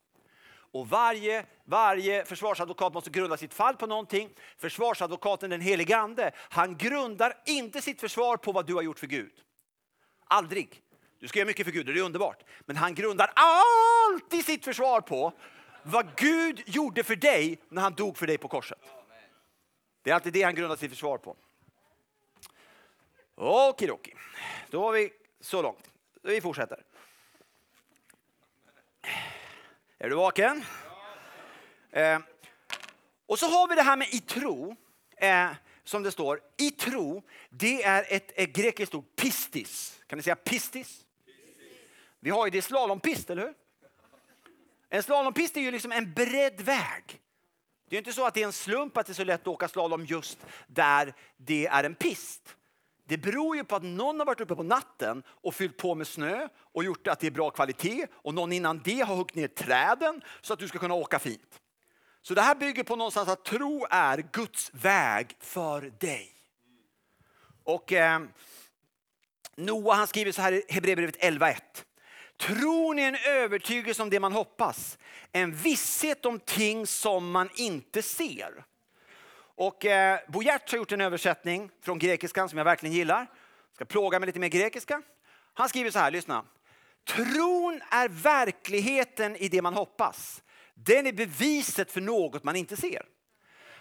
S7: Och varje, varje försvarsadvokat måste grunda sitt fall på någonting. Försvarsadvokaten, den helige ande, han grundar inte sitt försvar på vad du har gjort för Gud. Aldrig. Du ska göra mycket för Gud och det är underbart. Men han grundar alltid sitt försvar på vad Gud gjorde för dig när han dog för dig på korset. Det är alltid det han grundar sitt försvar på. Okidoki. Då har vi så långt. Vi fortsätter. Är du vaken? Eh, och så har vi det här med i tro. Eh, som det står, i tro, det är ett, ett grekiskt ord, pistis. Kan ni säga pistis? Vi har ju det slalompist, eller hur? En slalompist är ju liksom en bredd väg. Det är inte så att det är en slump att det är så lätt att åka slalom just där det är en pist. Det beror ju på att någon har varit uppe på natten och fyllt på med snö och gjort att det är bra kvalitet och någon innan det har huggit ner träden så att du ska kunna åka fint. Så det här bygger på någonstans att tro är Guds väg för dig. Och eh, Noa han skriver så här i Hebreerbrevet 11.1. Tron är en övertygelse om det man hoppas, en visshet om ting som man inte ser. Och eh, Bo Giertz har gjort en översättning från grekiskan som jag verkligen gillar. Ska plåga mig lite mer grekiska. Han skriver så här, lyssna. Tron är verkligheten i det man hoppas. Den är beviset för något man inte ser.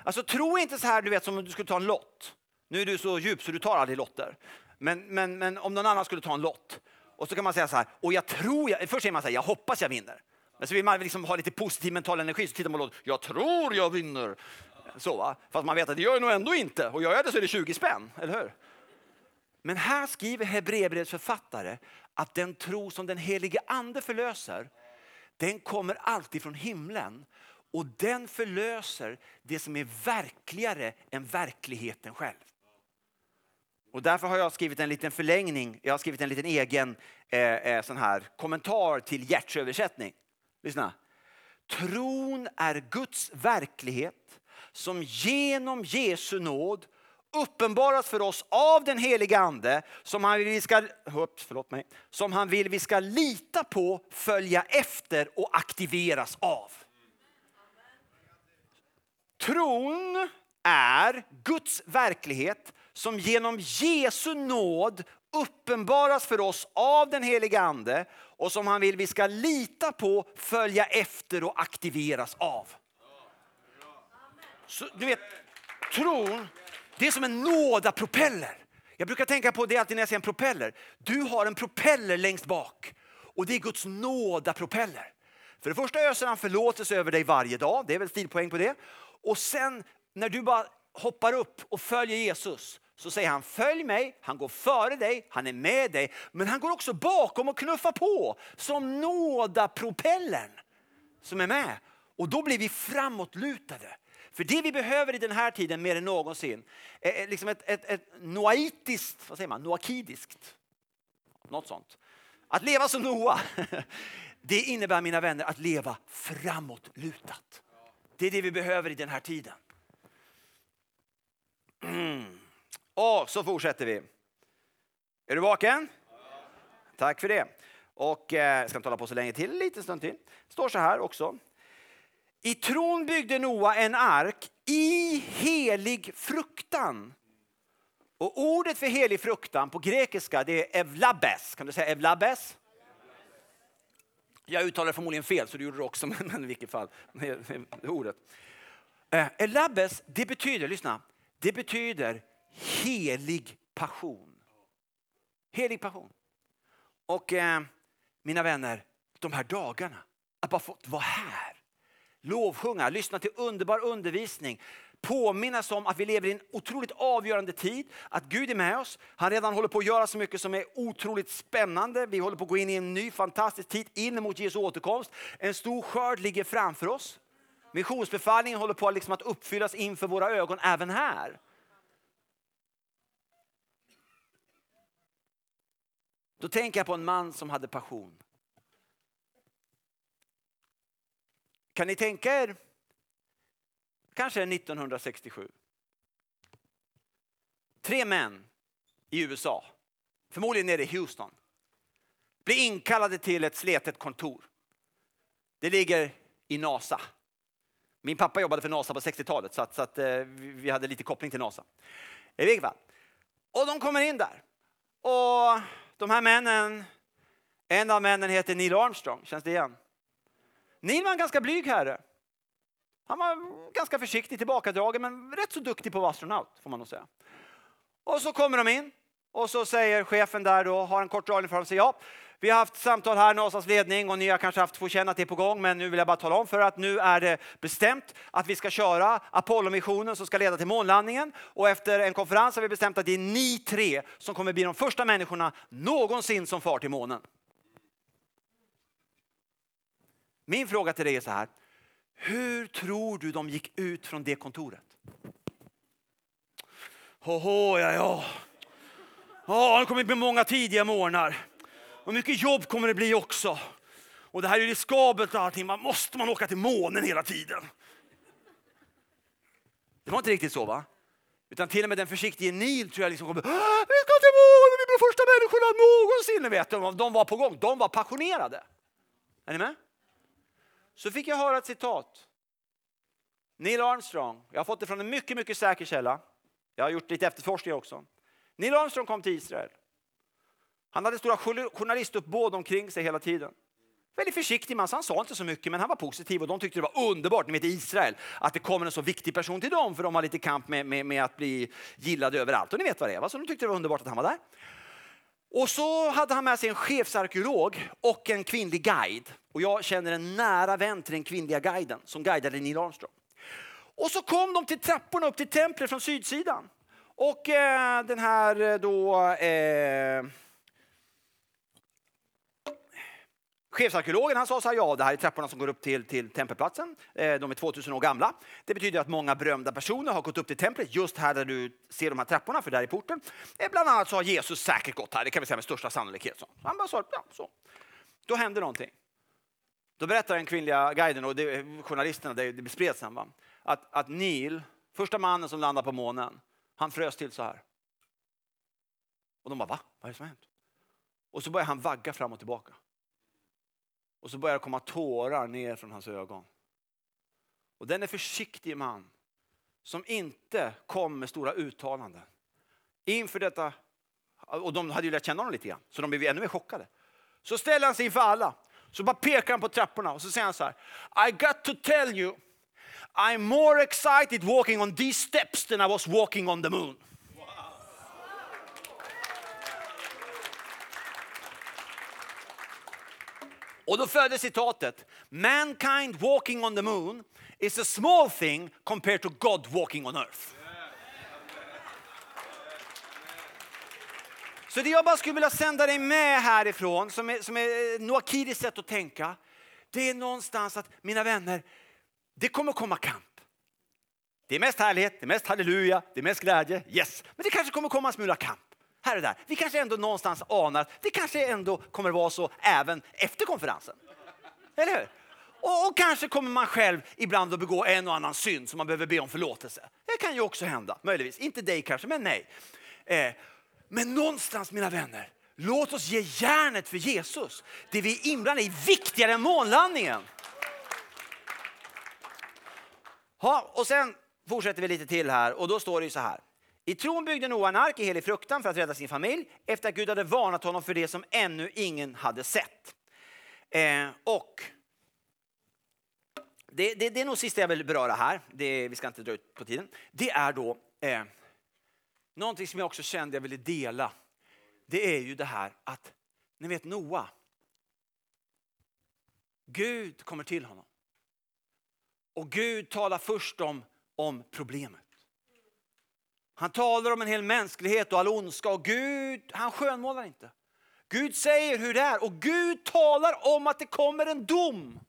S7: Alltså tro är inte så här du vet som om du skulle ta en lott. Nu är du så djup så du tar aldrig lotter. Men, men, men om någon annan skulle ta en lott och så kan man säga så här, och jag tror, jag, först säger man så här, jag hoppas jag vinner. Men så vill man liksom ha lite positiv mental energi så tittar man på lotten, jag tror jag vinner. Så va? Fast man vet att det gör jag nog ändå inte. Och gör jag det så är det 20 spänn, eller hur? Men här skriver Hebreerbrevets författare att den tro som den helige ande förlöser, den kommer alltid från himlen. Och den förlöser det som är verkligare än verkligheten själv. Och därför har jag skrivit en liten förlängning, jag har skrivit en liten egen eh, eh, sån här kommentar till Gerts översättning. Lyssna. Tron är Guds verklighet som genom Jesu nåd uppenbaras för oss av den heliga ande som han vill vi ska, ups, förlåt mig, som han vill vi ska lita på, följa efter och aktiveras av. Tron är Guds verklighet som genom Jesu nåd uppenbaras för oss av den heliga ande och som han vill vi ska lita på, följa efter och aktiveras av. Så, du vet, tron, det är som en nådapropeller. Jag brukar tänka på det alltid när jag ser en propeller. Du har en propeller längst bak och det är Guds nådapropeller. För det första öser han förlåtelse över dig varje dag, det är väl stilpoäng på det. Och sen när du bara hoppar upp och följer Jesus så säger han följ mig, han går före dig, han är med dig. Men han går också bakom och knuffar på som nådapropellern som är med. Och då blir vi framåtlutade. För det vi behöver i den här tiden mer än någonsin är liksom ett, ett, ett noaitiskt, vad säger man, noakidiskt, något sånt. Att leva som Noa, det innebär mina vänner att leva framåtlutat. Det är det vi behöver i den här tiden. Mm. Och så fortsätter vi. Är du vaken? Tack för det. Och eh, jag ska inte hålla på så länge till, lite stund till. Det står så här också. I tron byggde Noa en ark i helig fruktan. Och ordet för helig fruktan på grekiska det är evlabes. Kan du säga evlabes? Jag uttalar förmodligen fel, så du gjorde det också, men, men i vilket fall. ordet. Eh, det betyder, lyssna, det betyder helig passion. Helig passion. Och eh, mina vänner, de här dagarna, att bara få vara här, lovsjunga, lyssna till underbar undervisning, påminnas om att vi lever i en otroligt avgörande tid, att Gud är med oss. Han redan håller på att göra så mycket som är otroligt spännande. Vi håller på att gå in i en ny fantastisk tid in mot Jesu återkomst. En stor skörd ligger framför oss. Missionsbefallningen håller på liksom att uppfyllas inför våra ögon även här. Då tänker jag på en man som hade passion. Kan ni tänka er kanske 1967? Tre män i USA, förmodligen nere i Houston, blir inkallade till ett sletet kontor. Det ligger i NASA. Min pappa jobbade för NASA på 60-talet så, att, så att, eh, vi hade lite koppling till NASA. I vilket fall. Och de kommer in där. Och de här männen, en av männen heter Neil Armstrong, känns det igen? Neil var en ganska blyg herre. Han var ganska försiktig, tillbakadragen, men rätt så duktig på att vara astronaut får man nog säga. Och så kommer de in och så säger chefen där då, har en kort dragning för sig. säger ja, vi har haft samtal här, NASAs ledning och ni har kanske haft fått känna att det är på gång, men nu vill jag bara tala om för att nu är det bestämt att vi ska köra Apollo-missionen som ska leda till månlandningen. Och efter en konferens har vi bestämt att det är ni tre som kommer bli de första människorna någonsin som far till månen. Min fråga till dig är så här. Hur tror du de gick ut från det kontoret? Hoho, ja, ja. Ja, det kommer bli många tidiga morgnar. Och mycket jobb kommer det bli också. Och det här är riskabelt och allting. Man måste man åka till månen hela tiden? Det var inte riktigt så va? Utan till och med den försiktige Neil tror jag liksom kommer, vi ska till månen, vi blir första människorna någonsin. Vet De var på gång, de var passionerade. Är ni med? Så fick jag höra ett citat. Neil Armstrong, jag har fått det från en mycket, mycket säker källa. Jag har gjort lite efterforskningar också. Neil Armstrong kom till Israel. Han hade stora journalistuppbåd omkring sig hela tiden. Väldigt försiktig man, så han sa inte så mycket, men han var positiv och de tyckte det var underbart, ni vet Israel, att det kommer en så viktig person till dem, för de har lite kamp med, med, med att bli gillade överallt. Och ni vet vad det är, va? så de tyckte det var underbart att han var där. Och så hade han med sig en chefsarkeolog och en kvinnlig guide. Och jag känner en nära vän till den kvinnliga guiden som guidade Neil Armstrong. Och så kom de till trapporna upp till templet från sydsidan. Och eh, den här eh, då eh, Chefsarkeologen han sa så här, ja det här är trapporna som går upp till, till tempelplatsen. Eh, de är 2000 år gamla. Det betyder att många berömda personer har gått upp till templet just här där du ser de här trapporna, för där är porten. Eh, bland annat så har Jesus säkert gått här, det kan vi säga med största sannolikhet. Så. Han bara sa, ja så. Då hände någonting. Då berättar den kvinnliga guiden och det, journalisterna, det, det bespreds sen, va? Att, att Neil, första mannen som landar på månen, han frös till så här. Och de bara, va? Vad är det som har hänt? Och så börjar han vagga fram och tillbaka. Och så börjar det komma tårar ner från hans ögon. Och den är försiktig man som inte kom med stora uttalanden. Inför detta, och de hade ju lärt känna honom lite grann, så de blev ännu mer chockade. Så ställer han sig inför alla, så bara pekar han på trapporna och så säger han så här. I got to tell you, I'm more excited walking on these steps than I was walking on the moon. Och då föddes citatet. Mankind walking on the moon is a small thing compared to God walking on earth. Så det jag bara skulle vilja sända dig med härifrån, som är, som är Noakidis sätt att tänka, det är någonstans att mina vänner, det kommer komma kamp. Det är mest härlighet, det är mest halleluja, det är mest glädje. Yes, men det kanske kommer komma en smula kamp. Här och där. Vi kanske ändå någonstans anar att det kanske ändå kommer vara så även efter konferensen. Eller hur? Och, och kanske kommer man själv ibland att begå en och annan synd som man behöver be om förlåtelse. Det kan ju också hända, möjligtvis. Inte dig kanske, men nej. Eh, men någonstans, mina vänner, låt oss ge järnet för Jesus. Det vi är inblandade i är viktigare än månlandningen. Ha, och sen fortsätter vi lite till här och då står det ju så här. I tron byggde Noa en ark i helig fruktan för att rädda sin familj efter att Gud hade varnat honom för det som ännu ingen hade sett. Eh, och det, det, det är nog sista jag vill beröra här, det, vi ska inte dra ut på tiden. Det är då eh, någonting som jag också kände jag ville dela. Det är ju det här att, ni vet Noa, Gud kommer till honom. Och Gud talar först om, om problemet. Han talar om en hel mänsklighet och all ondska och Gud, han skönmålar inte. Gud säger hur det är och Gud talar om att det kommer en dom.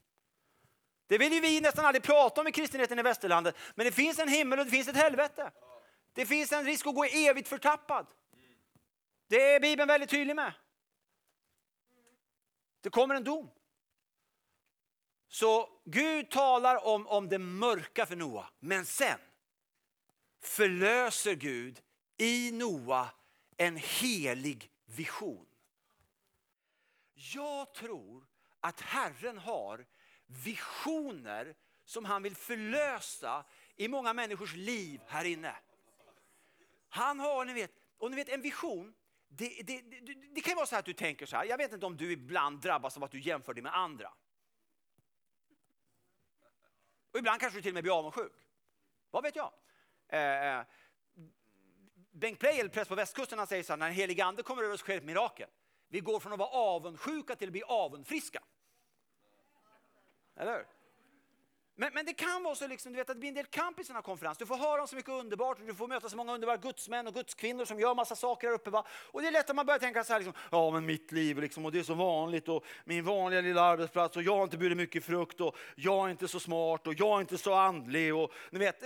S7: Det vill ju vi nästan aldrig prata om i kristenheten i västerlandet. Men det finns en himmel och det finns ett helvete. Det finns en risk att gå evigt förtappad. Det är Bibeln väldigt tydlig med. Det kommer en dom. Så Gud talar om, om det mörka för Noa, men sen förlöser Gud i Noa en helig vision. Jag tror att Herren har visioner som han vill förlösa i många människors liv här inne. Han har, ni vet, och ni vet en vision, det, det, det, det kan vara så att du tänker så här, jag vet inte om du ibland drabbas av att du jämför dig med andra. Och ibland kanske du till och med blir avundsjuk. Vad vet jag? Eh, eh Bengt Pleijel, präst på västkusten, han säger så här, när den helig ande kommer över oss sker ett mirakel. Vi går från att vara avundsjuka till att bli avundfriska. Eller hur? Men, men det kan vara så liksom, du vet, att det blir en del kamp i sådana konferenser. Du får höra om så mycket underbart och du får möta så många underbara gudsmän och gudskvinnor som gör massa saker här uppe. Va? Och det är lätt att man börjar tänka så här, liksom, ja men mitt liv liksom, och det är så vanligt och min vanliga lilla arbetsplats och jag har inte burit mycket frukt och jag är inte så smart och jag är inte så andlig och ni vet,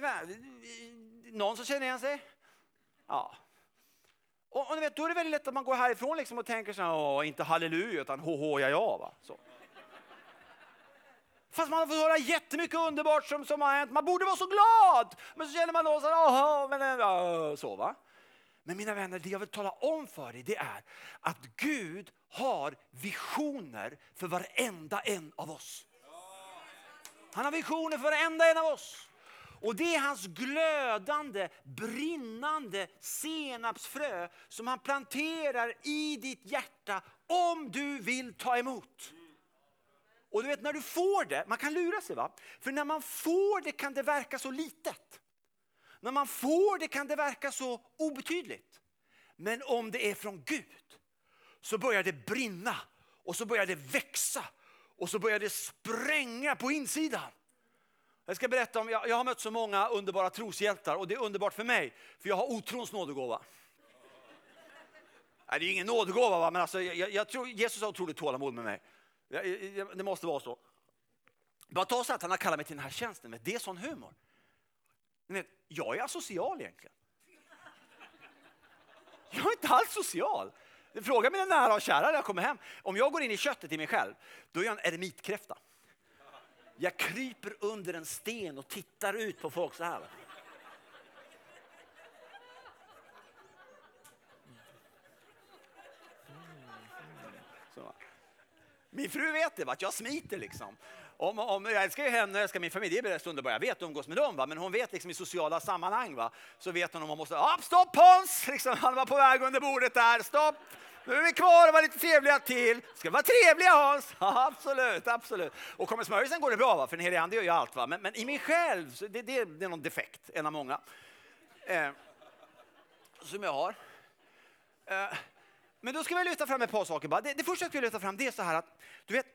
S7: någon som känner igen sig? Ja. Och, och ni vet, då är det väldigt lätt att man går härifrån liksom och tänker så här, inte halleluja utan ho ja ja. Va? Så. Fast man har fått höra jättemycket underbart som, som har hänt. Man borde vara så glad! Men så känner man då så här, men äh, så va. Men mina vänner, det jag vill tala om för dig det är att Gud har visioner för varenda en av oss. Han har visioner för varenda en av oss. Och det är hans glödande, brinnande senapsfrö som han planterar i ditt hjärta om du vill ta emot. Och du vet när du får det, man kan lura sig va? För när man får det kan det verka så litet. När man får det kan det verka så obetydligt. Men om det är från Gud så börjar det brinna och så börjar det växa och så börjar det spränga på insidan. Jag ska berätta om, jag, jag har mött så många underbara troshjältar och det är underbart för mig för jag har otrons nådegåva. Nej, det är ingen nådegåva, va? men alltså, jag, jag tror Jesus har otroligt tålamod med mig. Det måste vara så. Bara ta så att han har kallat mig till den här tjänsten men det är sån humor. Vet, jag är asocial egentligen. Jag är inte alls social. Fråga mina nära och kära när jag kommer hem. Om jag går in i köttet i mig själv, då är jag en eremitkräfta. Jag kryper under en sten och tittar ut på folk så här. Min fru vet det, att jag smiter liksom. Om, om, jag älskar ju henne och älskar min familj, det är bäst underbart. Jag vet att umgås med dem, va? men hon vet liksom i sociala sammanhang va? så vet hon om hon måste, ah, stopp Hans! Liksom, han var på väg under bordet där, stopp! Nu är vi kvar och var lite trevliga till. Ska vi vara trevliga Hans? Ja, absolut, absolut. Och kommer smörjelsen går det bra, va? för den helige ande gör ju allt. Va? Men, men i mig själv, så det, det, det är någon defekt, en av många. Eh, som jag har. Eh, men då ska vi lyfta fram ett par saker. Bara. Det, det första jag skulle lyfta fram det är så här att du vet,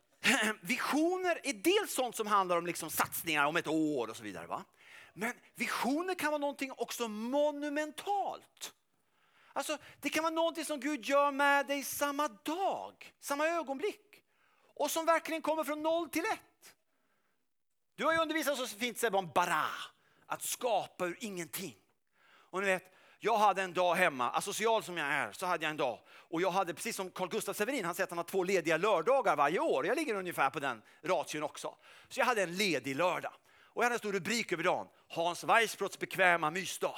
S7: visioner är dels sånt som handlar om liksom satsningar om ett år och så vidare. Va? Men visioner kan vara någonting också monumentalt. Alltså, det kan vara någonting som Gud gör med dig samma dag, samma ögonblick. Och som verkligen kommer från noll till ett. Du har ju undervisat så fint Sebbe om bara. att skapa ur ingenting. Och ni vet, jag hade en dag hemma, asocial som jag är, så hade jag en dag. Och jag hade, precis som Carl Gustaf Severin, han säger att han har två lediga lördagar varje år. Jag ligger ungefär på den ration också. Så jag hade en ledig lördag. Och jag hade en stor rubrik över dagen. Hans Weissbrotts bekväma mysdag.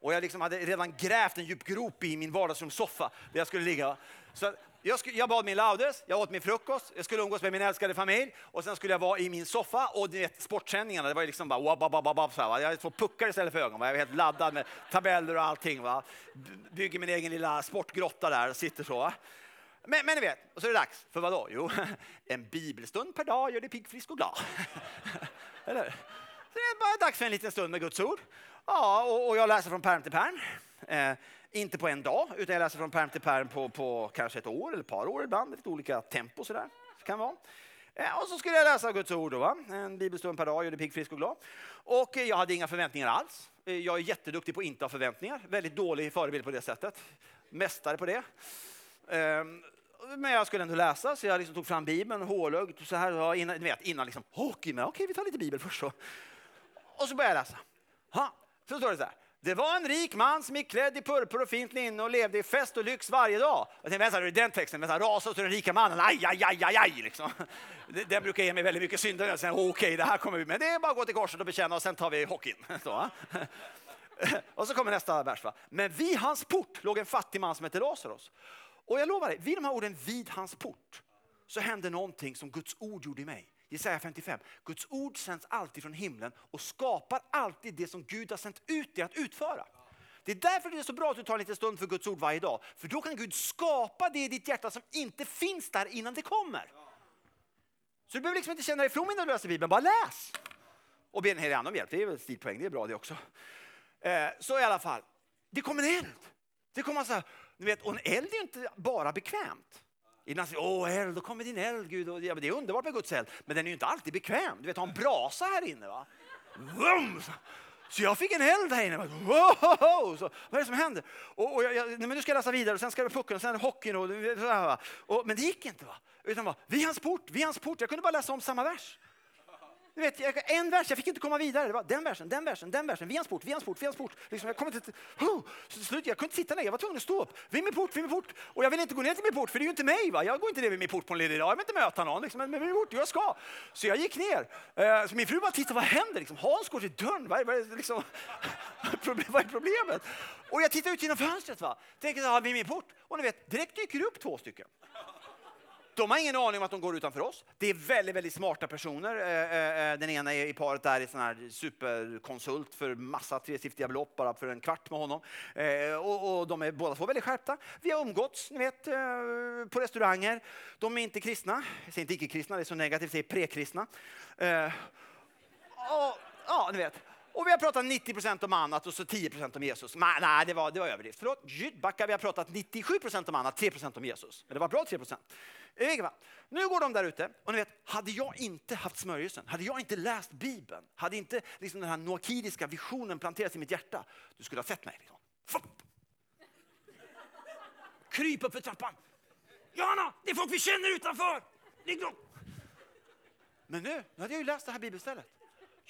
S7: Och jag liksom hade redan grävt en djup grop i min vardagsrumssoffa där jag skulle ligga. Så jag, skulle, jag bad min laudes, jag åt min frukost, jag skulle umgås med min älskade familj och sen skulle jag vara i min soffa och ni vet, sportsändningarna, det var ju liksom bara wab, wab, wab, så här, va? Jag hade två puckar istället för ögon, va? jag var helt laddad med tabeller och allting. Va? Bygger min egen lilla sportgrotta där och sitter så. Va? Men, men ni vet, och så är det dags för vad då? Jo, en bibelstund per dag gör dig pigg, frisk och glad. Eller hur? Så det är bara dags för en liten stund med Guds ord. Ja, och, och jag läser från pärm till pärm. Eh, inte på en dag, utan jag läser från pärm till pärm på, på kanske ett år eller ett par år ibland. Lite olika tempo sådär. Så kan vara. Eh, och så skulle jag läsa Guds ord då, va? en bibelstund per dag, gör dig pigg, frisk och glad. Och eh, jag hade inga förväntningar alls. Eh, jag är jätteduktig på att inte ha förväntningar. Väldigt dålig förebild på det sättet. Mästare på det. Men jag skulle ändå läsa, så jag liksom tog fram Bibeln, hålögd, så här, innan, ni vet, innan liksom, okej, men okej, vi tar lite Bibel först. Så. Och så började jag läsa. Ha, så står det så här. Det var en rik man som gick klädd i purpur och fint linne och levde i fest och lyx varje dag. Jag tänkte, vänta, är den texten? Vänta, rasa till den rika mannen, aj, aj, aj, aj, aj liksom. Den brukar ge mig väldigt mycket synder. Jag säger, okej, okay, det här kommer vi men Det är bara att gå till korset och bekänna och sen tar vi hockeyn. Så, och så kommer nästa vers. Va? Men vid hans port låg en fattig man som hette Lazarus. Och jag lovar dig, vid de här orden vid hans port så hände någonting som Guds ord gjorde i mig. Jesaja 55. Guds ord sänds alltid från himlen och skapar alltid det som Gud har sänt ut det att utföra. Det är därför det är så bra att du tar en liten stund för Guds ord varje dag. För då kan Gud skapa det i ditt hjärta som inte finns där innan det kommer. Så du behöver liksom inte känna dig from innan du läser Bibeln, bara läs. Och be den helige Ande om hjälp, det är väl stilpoäng, det är bra det också. Eh, så i alla fall, det kommer en eld. Det kommer så här, ni vet, och en eld är ju inte bara bekvämt. Ibland säger åh eld, då kommer din eld Gud. Och, ja, det är underbart med Guds eld, men den är ju inte alltid bekväm. Du vet, ha en brasa här inne. Va? Vroom! Så jag fick en eld här inne. Wow! Så, vad är det som händer? Och, och jag, jag, men nu ska jag läsa vidare, och sen ska det pucken, och sen hockeyn. Och, och, och, men det gick inte. va? Utan bara, Vi hans port, vid hans port. Jag kunde bara läsa om samma vers. Du vet, jag, en vers, jag fick inte komma vidare. Det var den versen, den versen, den versen, vid hans port, vid hans port, vid hans port. Liksom, jag, kom inte till, oh, så till slut, jag kunde inte sitta ner, jag var tvungen att stå upp. Vid min port, vid min port. Och jag vill inte gå ner till min port, för det är ju inte mig. Va? Jag går inte ner vid min port på en ledig dag, jag vill inte möta någon. Liksom, men vid min port, jag ska. Så jag gick ner. Eh, så min fru bara tittade, vad händer? Liksom, Hans går till dörren, vad är, vad är, liksom, vad är problemet? Och jag tittar ut genom fönstret, va? tänker, ja, vid min port. Och ni vet, direkt dyker det upp två stycken. De har ingen aning om att de går utanför oss. Det är väldigt, väldigt smarta personer. Eh, eh, eh, den ena i paret där är sån här superkonsult för massa tresiffriga belopp bara för en kvart med honom. Och, de är båda två väldigt skärpta. Vi har umgåtts, ni vet, på restauranger. De är inte kristna. Jag säger inte icke-kristna, det är så negativt, jag säger prekristna. Och, ja, ni vet. Och vi har pratat 90 procent om annat och så 10 procent om Jesus. Nej, nej det, var, det var överdrift. Förlåt, backa, vi har pratat 97 procent om annat, 3 procent om Jesus. Men det var bra 3 procent. Nu går de där ute och ni vet, hade jag inte haft smörjelsen, hade jag inte läst Bibeln, hade inte liksom den här noakidiska visionen planterats i mitt hjärta, du skulle ha sett mig. Liksom. Kryp upp för trappan. Johanna, det är folk vi känner utanför. Men nu, nu hade jag ju läst det här bibelstället.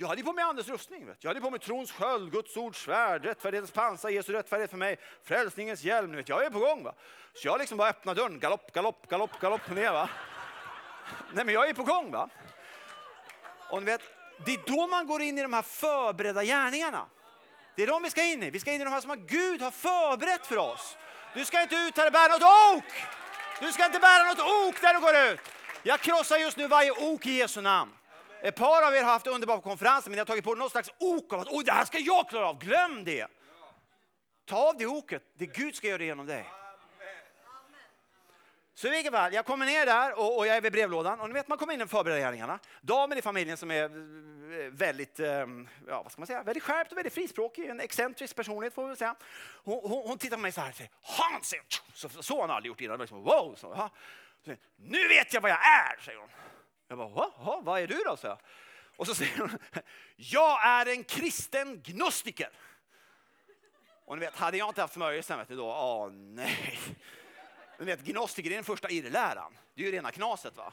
S7: Jag hade på mig andens rustning. Vet. Jag hade på mig trons sköld, Guds ords svärd, rättfärdighetens pansar, Jesu rättfärdighet för mig, frälsningens hjälm. Vet. Jag är på gång. Va? Så jag liksom bara öppnar dörren, galopp, galopp, galopp, galopp ner. Va? Nej men jag är på gång. Va? Och ni vet, det är då man går in i de här förberedda gärningarna. Det är de vi ska in i. Vi ska in i de här som Gud har förberett för oss. Du ska inte ut här och bära något ok. Du ska inte bära något ok där du går ut. Jag krossar just nu varje ok i Jesu namn. Ett par av er har haft underbara konferenser men ni har tagit på något slags ok av att Oj, det här ska jag klara av. Glöm det. Ta av det oket. Det Gud ska göra genom dig. Så i vilket fall, jag kommer ner där och, och, jag är vid brevlådan och ni vet man kommer in i förberedningarna. Damen i familjen som är eh, väldigt, ehm, ja, vad ska man säga, väldigt skärpt och väldigt frispråkig, en excentrisk personlighet får vi säga. Hon, hon, hon, tittar på mig så här och säger Hans! Så, så har hon aldrig gjort innan. Liksom, wow! Så, nu vet jag vad jag är, säger hon. Jag bara, vad är du då? Så och så säger hon, jag är en kristen gnostiker. Och ni vet, hade jag inte haft smörjelsen, vet du då, åh nej. Men vet, gnostiker är den första irrläran. Det är ju rena knaset va.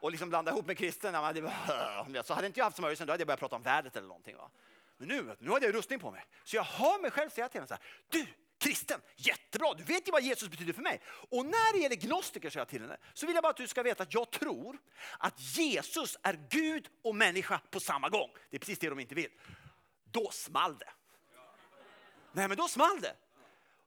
S7: Och liksom blanda ihop med kristen, ja, det bara, så hade inte jag haft smörjelsen då hade jag börjat prata om värdet eller någonting. Va? Men nu, nu hade jag rustning på mig. Så jag hör mig själv säga till henne så här. Du, kristen, jättebra, du vet ju vad Jesus betyder för mig. Och när det gäller gnostiker, säger jag till henne, så vill jag bara att du ska veta att jag tror att Jesus är Gud och människa på samma gång. Det är precis det de inte vill. Då small det. Nej, men då small det.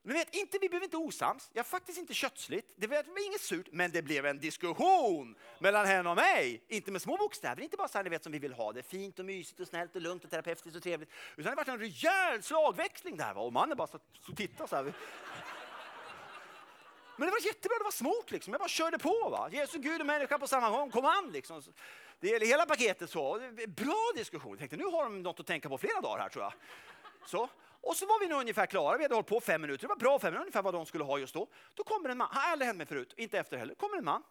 S7: Ni vet, inte, vi blev inte osams, jag faktiskt inte kötsligt, det var inget surt, men det blev en diskussion mellan henne och mig. Inte med små bokstäver, inte bara så här, ni vet som vi vill ha det, fint och mysigt och snällt och lugnt och terapeutiskt och trevligt. Utan det var en rejäl slagväxling där va? och mannen bara satt och tittade så här. Men det var jättebra, det var smort liksom. Jag bara körde på. Va? Jesus, Gud och människa på samma gång, kom an liksom. Det gäller hela paketet så. Bra diskussion. Jag tänkte nu har de något att tänka på flera dagar här tror jag. Så. Och så var vi nog ungefär klara. Vi hade hållit på fem minuter. Det var bra fem minuter, ungefär vad de skulle ha just då. Då kommer en man, han har aldrig hänt mig förut, inte efter heller. kommer en man.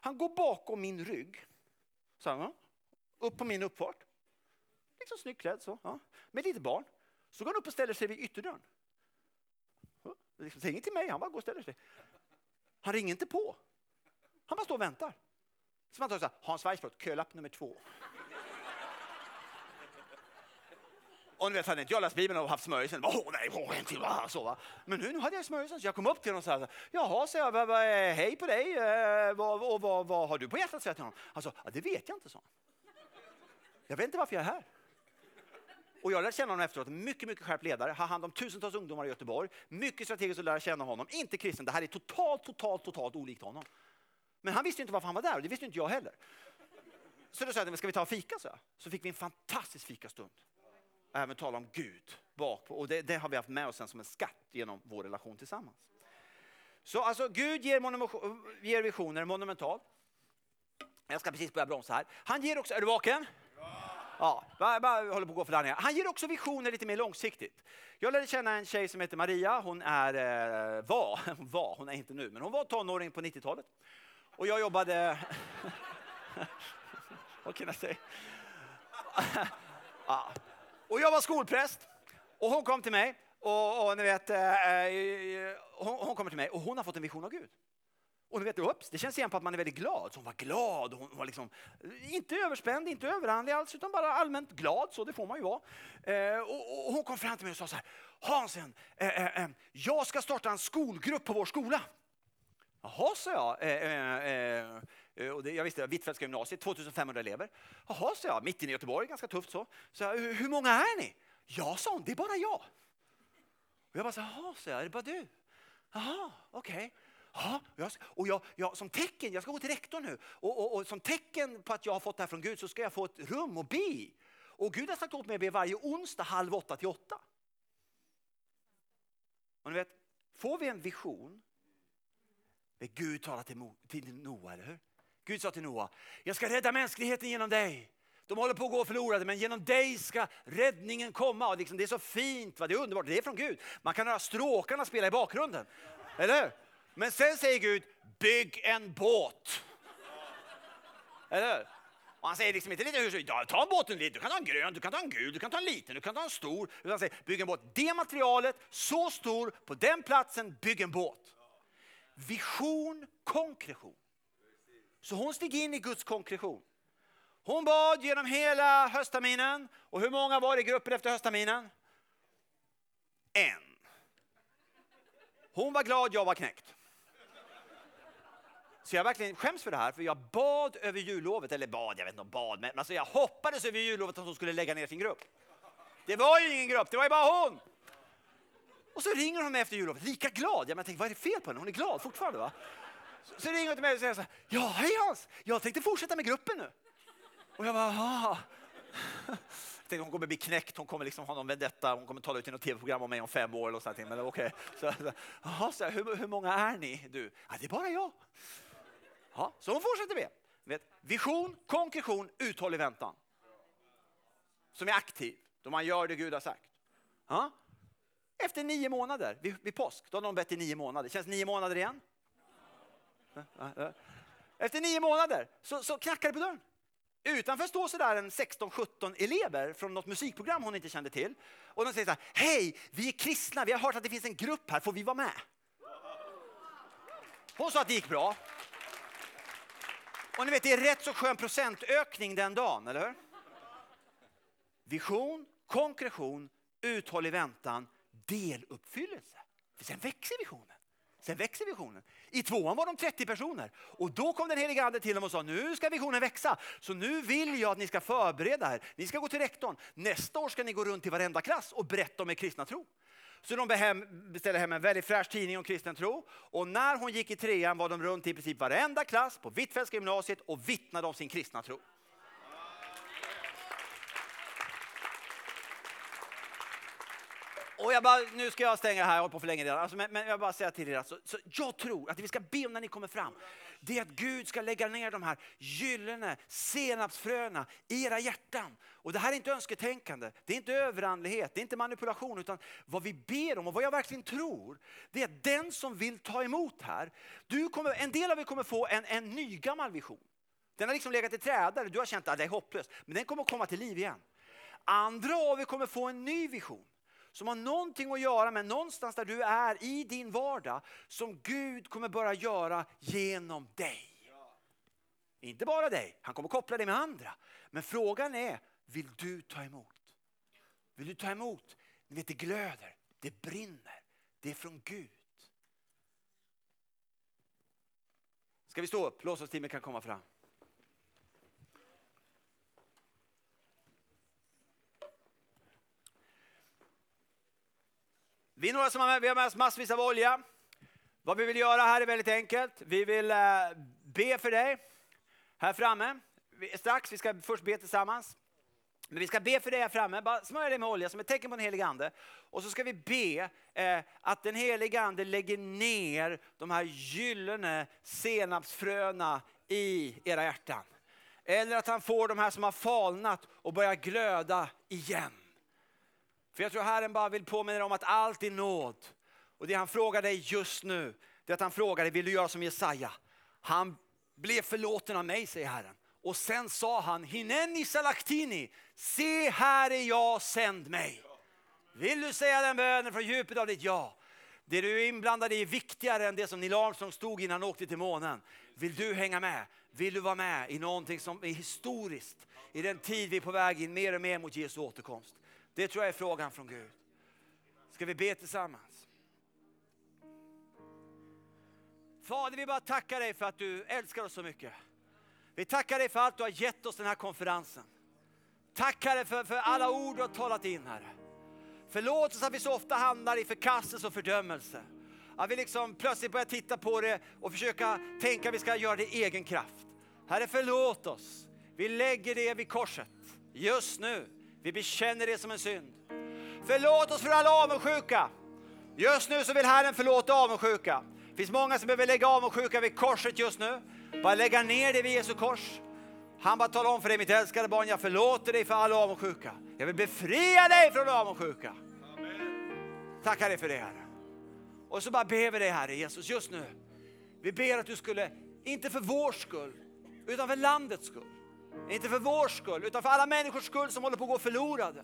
S7: Han går bakom min rygg. Så här, upp på min uppfart. Liksom snyggt klädd så. Ja. Med lite barn. Så går han upp och ställer sig vid ytterdörren. Liksom, säger inget till mig, han bara går och ställer sig. Han ringer inte på. Han bara står och väntar. Så man tar så här, Hans Weissbrott, kölapp nummer två. Och ni vet, hade inte jag läst Bibeln och haft smörjelsen, åh nej, åh, en till, så va. Men nu, nu hade jag smörjelsen så jag kom upp till honom och sa, jaha, så jag, eh, hej på dig, eh, vad, och vad, vad har du på hjärtat? Säger till honom. Han sa, ja, det vet jag inte, så. Jag vet inte varför jag är här. Och jag lärde känna honom efteråt, mycket, mycket skärpt ledare, har hand om tusentals ungdomar i Göteborg. Mycket strategiskt att lära känna honom, inte kristen. Det här är totalt, totalt, totalt olikt honom. Men han visste inte varför han var där och det visste inte jag heller. Så då sa jag, ska vi ta och fika? Så, så fick vi en fantastisk fikastund även tala om Gud bakpå. Och det, det, har vi haft med oss sen som en skatt genom vår relation tillsammans. Så alltså Gud ger, ger visioner monumentalt. Jag ska precis börja bromsa här. Han ger också, är du vaken? Ja, bara, bara håller på att gå för landningar. Han ger också visioner lite mer långsiktigt. Jag lärde känna en tjej som heter Maria. Hon är, eh, var, var, hon är inte nu, men hon var tonåring på 90-talet. Och jag jobbade... Vad kan jag säga? ja. Och jag var skolpräst och hon kom till mig och, och ni vet, eh, eh hon, hon, kommer till mig och hon har fått en vision av Gud. Och ni vet, ups, det känns igen på att man är väldigt glad. Så hon var glad, hon var liksom, eh, inte överspänd, inte överandlig alls, utan bara allmänt glad, så det får man ju vara. Eh, och, och, hon kom fram till mig och sa så här, Hansen, eh, eh, eh jag ska starta en skolgrupp på vår skola. Jaha, sa jag. Eh, Eh, och det, jag visste, Hvitfeldtska gymnasiet, 2500 elever. Jaha, sa jag, mitt inne i Göteborg, ganska tufft så. så jag, hur många är ni? Ja, sa hon, det är bara jag. Och jag bara, jaha, sa jag, är det bara du? Jaha, okej. Okay. Ja, och jag, jag, som tecken, jag ska gå till rektorn nu, och, och, och, som tecken på att jag har fått det här från Gud så ska jag få ett rum och be. Och Gud har sagt åt mig att be varje onsdag halv åtta till åtta. Och ni vet, får vi en vision, Gud talar till, till Noa, eller hur? Gud sa till Noa, jag ska rädda mänskligheten genom dig. De håller på att gå förlorade, men genom dig ska räddningen komma. Och liksom, det är så fint, va? det är underbart, det är från Gud. Man kan höra stråkarna spela i bakgrunden. Eller hur? Men sen säger Gud, bygg en båt. Eller hur? Och han säger liksom inte lite hur ja, ta en båten du kan ta en grön, du kan ta en gul, du kan ta en liten, du kan ta en stor. Utan han säger, bygg en båt. Det materialet, så stor, på den platsen, bygg en båt. Vision, konkretion. Så hon steg in i Guds konkretion. Hon bad genom hela höstterminen. Och hur många var i gruppen efter höstterminen? En. Hon var glad, jag var knäckt. Så jag verkligen skäms för det här, för jag bad över jullovet, eller bad, jag vet inte om bad, men alltså jag hoppades över jullovet att hon skulle lägga ner sin grupp. Det var ju ingen grupp, det var ju bara hon. Och så ringer hon mig efter jullovet, lika glad. Jag tänkte, vad är det fel på henne? Hon är glad fortfarande va? Så ringer hon till mig och säger så här, ja hej Hans, jag tänkte fortsätta med gruppen nu. Och jag bara. Jag tänkte hon kommer bli knäckt, hon kommer liksom ha någon vendetta, hon kommer tala ut i något tv-program om mig om fem år eller sånt. Men okej. Okay. Så, så, så hur, hur många är ni? Du? Ja, det är bara jag. Ja, så hon fortsätter med. Vet, vision, konkretion, uthållig väntan. Som är aktiv, då man gör det Gud har sagt. Ja? Efter nio månader, vid, vid påsk, då har de bett i nio månader. Känns nio månader igen? Efter nio månader så, så knackar det på dörren. Utanför står så där en 16-17 elever från något musikprogram hon inte kände till. Och de säger så här, hej, vi är kristna, vi har hört att det finns en grupp här, får vi vara med? Hon sa att det gick bra. Och ni vet, det är rätt så skön procentökning den dagen, eller hur? Vision, konkretion, uthållig väntan, deluppfyllelse. För sen växer visionen. Sen växer visionen. I tvåan var de 30 personer. Och då kom den heliga ande till dem och sa, nu ska visionen växa. Så nu vill jag att ni ska förbereda er. Ni ska gå till rektorn. Nästa år ska ni gå runt till varenda klass och berätta om er kristna tro. Så de beställde hem en väldigt fräsch tidning om kristen tro. Och när hon gick i trean var de runt i princip varenda klass på Hvitfeldtska gymnasiet och vittnade om sin kristna tro. Och jag bara, nu ska jag stänga här, jag har hållit på för länge redan. Alltså, men, men jag bara säga till er, alltså, så jag tror att det vi ska be om när ni kommer fram, det är att Gud ska lägga ner de här gyllene senapsfröna i era hjärtan. Och det här är inte önsketänkande, det är inte överandlighet, det är inte manipulation, utan vad vi ber om och vad jag verkligen tror, det är att den som vill ta emot här, du kommer, en del av er kommer få en, en ny gammal vision. Den har liksom legat i träda, du har känt att det är hopplöst, men den kommer komma till liv igen. Andra av er kommer få en ny vision som har någonting att göra med någonstans där du är i din vardag som Gud kommer börja göra genom dig. Inte bara dig, han kommer koppla dig med andra. Men frågan är, vill du ta emot? Vill du ta emot? Ni vet det glöder, det brinner, det är från Gud. Ska vi stå upp? Lovsångsteamet kan komma fram. Vi är några som har med, vi har med oss massvis av olja. Vad vi vill göra här är väldigt enkelt. Vi vill eh, be för dig här framme. Vi, strax, vi ska först be tillsammans. Men vi ska be för dig här framme, bara smörja dig med olja som ett tecken på den helige Ande. Och så ska vi be eh, att den helige Ande lägger ner de här gyllene senapsfröna i era hjärtan. Eller att han får de här som har falnat och börjar glöda igen. För jag tror Herren bara vill påminna dig om att allt är nåd. Och det han frågar dig just nu, det är att han frågar dig, vill du göra som Jesaja? Han blev förlåten av mig, säger Herren. Och sen sa han, hineni salaktini, se här är jag, sänd mig. Vill du säga den bönen från djupet av ditt ja? Det du är inblandad i är viktigare än det som Neil Armstrong stod innan han åkte till månen. Vill du hänga med? Vill du vara med i någonting som är historiskt? I den tid vi är på väg in mer och mer mot Jesu återkomst. Det tror jag är frågan från Gud. Ska vi be tillsammans? Fader, vi bara tackar dig för att du älskar oss så mycket. Vi tackar dig för allt du har gett oss den här konferensen. Tack Herre för, för alla ord du har talat in Herre. Förlåt oss att vi så ofta hamnar i förkastelse och fördömelse. Att vi liksom plötsligt börjar titta på det och försöka tänka att vi ska göra det i egen kraft. Herre förlåt oss. Vi lägger det vid korset just nu. Vi bekänner det som en synd. Förlåt oss för all avundsjuka. Just nu så vill Herren förlåta avundsjuka. Det finns många som behöver lägga avundsjuka vid korset just nu. Bara lägga ner det vid Jesu kors. Han bara talar om för dig, mitt älskade barn, jag förlåter dig för all avundsjuka. Jag vill befria dig från avundsjuka. Tackar dig för det, Herre. Och så bara ber vi dig, Herre Jesus, just nu. Vi ber att du skulle, inte för vår skull, utan för landets skull. Inte för vår skull, utan för alla människors skull som håller på att gå förlorade.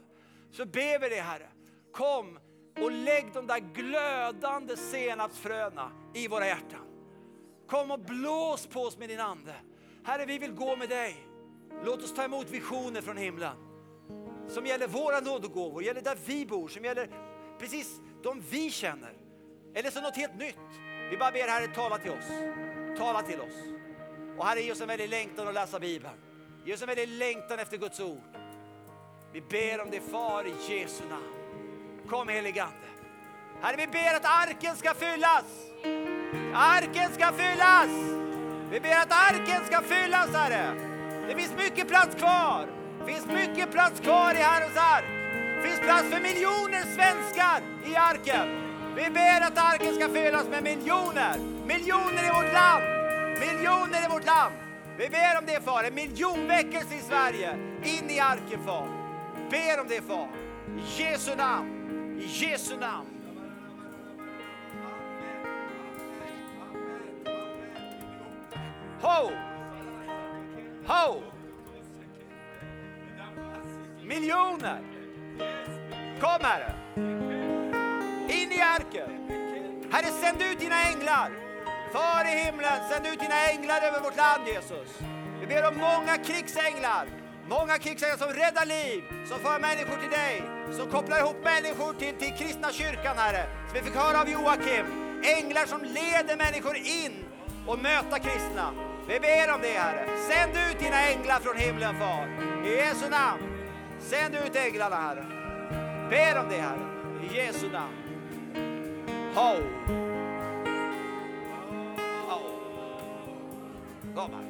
S7: Så ber vi dig, Herre. Kom och lägg de där glödande senapsfröna i våra hjärtan. Kom och blås på oss med din Ande. Herre, vi vill gå med dig. Låt oss ta emot visioner från himlen. Som gäller våra nådegåvor, gäller där vi bor, som gäller precis de vi känner. Eller som något helt nytt. Vi bara ber Herre, tala till oss. Tala till oss. Och Herre, ge oss en väldig längtan att läsa Bibeln. Ge oss en väldig längtan efter Guds ord. Vi ber om det Far i Jesu namn. Kom heligande. Herre, vi ber att arken ska fyllas. Arken ska fyllas. Vi ber att arken ska fyllas, Herre. Det finns mycket plats kvar. Det finns mycket plats kvar i Herrens ark. Det finns plats för miljoner svenskar i arken. Vi ber att arken ska fyllas med miljoner. Miljoner i vårt land. Miljoner i vårt land. Vi ber om det, Far. En miljonväckelse i Sverige. In i arken, Far. Ber om det, Far. I Jesu namn. I Jesu namn. Ho! Ho! Miljoner! Kom Herre! In i arken! Herre, sänd ut dina änglar! Far i himlen, sänd ut dina änglar över vårt land, Jesus. Vi ber om många krigsänglar, Många krigsänglar som räddar liv, som för människor till dig, som kopplar ihop människor till, till kristna kyrkan, Herre. Som vi fick höra av Joakim. Änglar som leder människor in och möta kristna. Vi ber om det, Herre. Sänd ut dina änglar från himlen, Far. I Jesu namn. Sänd ut änglarna, Herre. Ber om det, Herre. I Jesu namn. Ho! Kom här.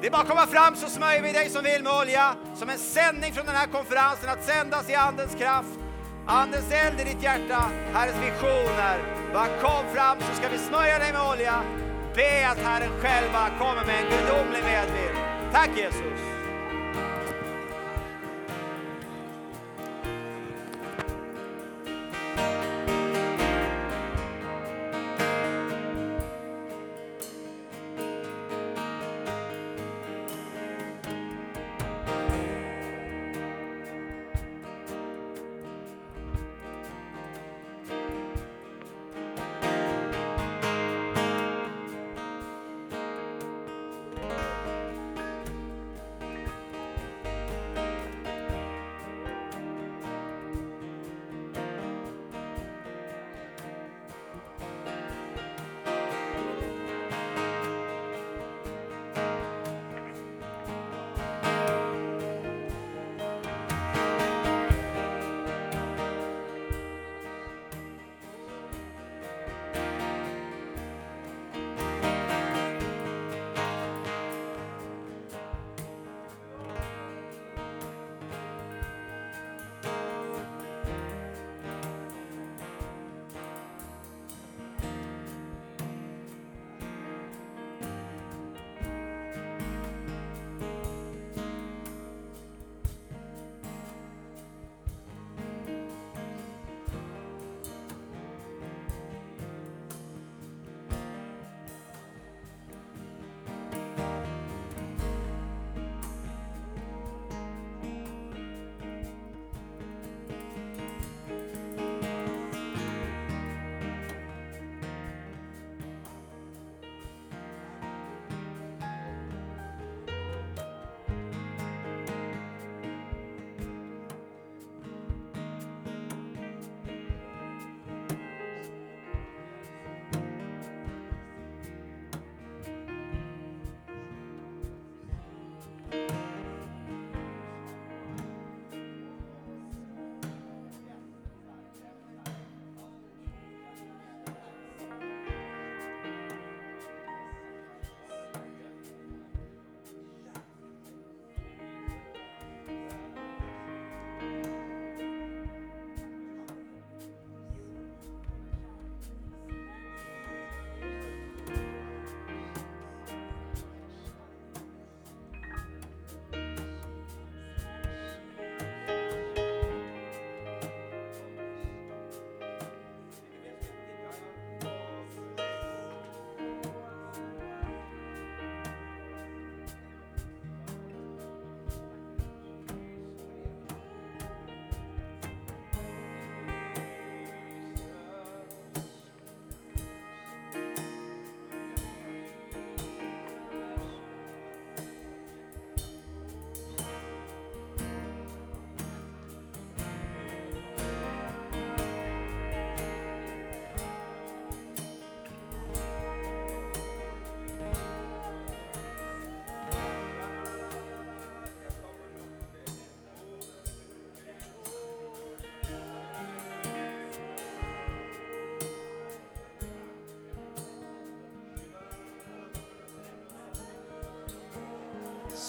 S7: Det är bara att komma fram så smörjer vi dig som vill med olja. Som en sändning från den här konferensen att sändas i Andens kraft. Andens eld i ditt hjärta, Herrens visioner. Bara kom fram så ska vi smörja dig med olja. Be att Herren själva kommer med en gudomlig medvind. Tack Jesus.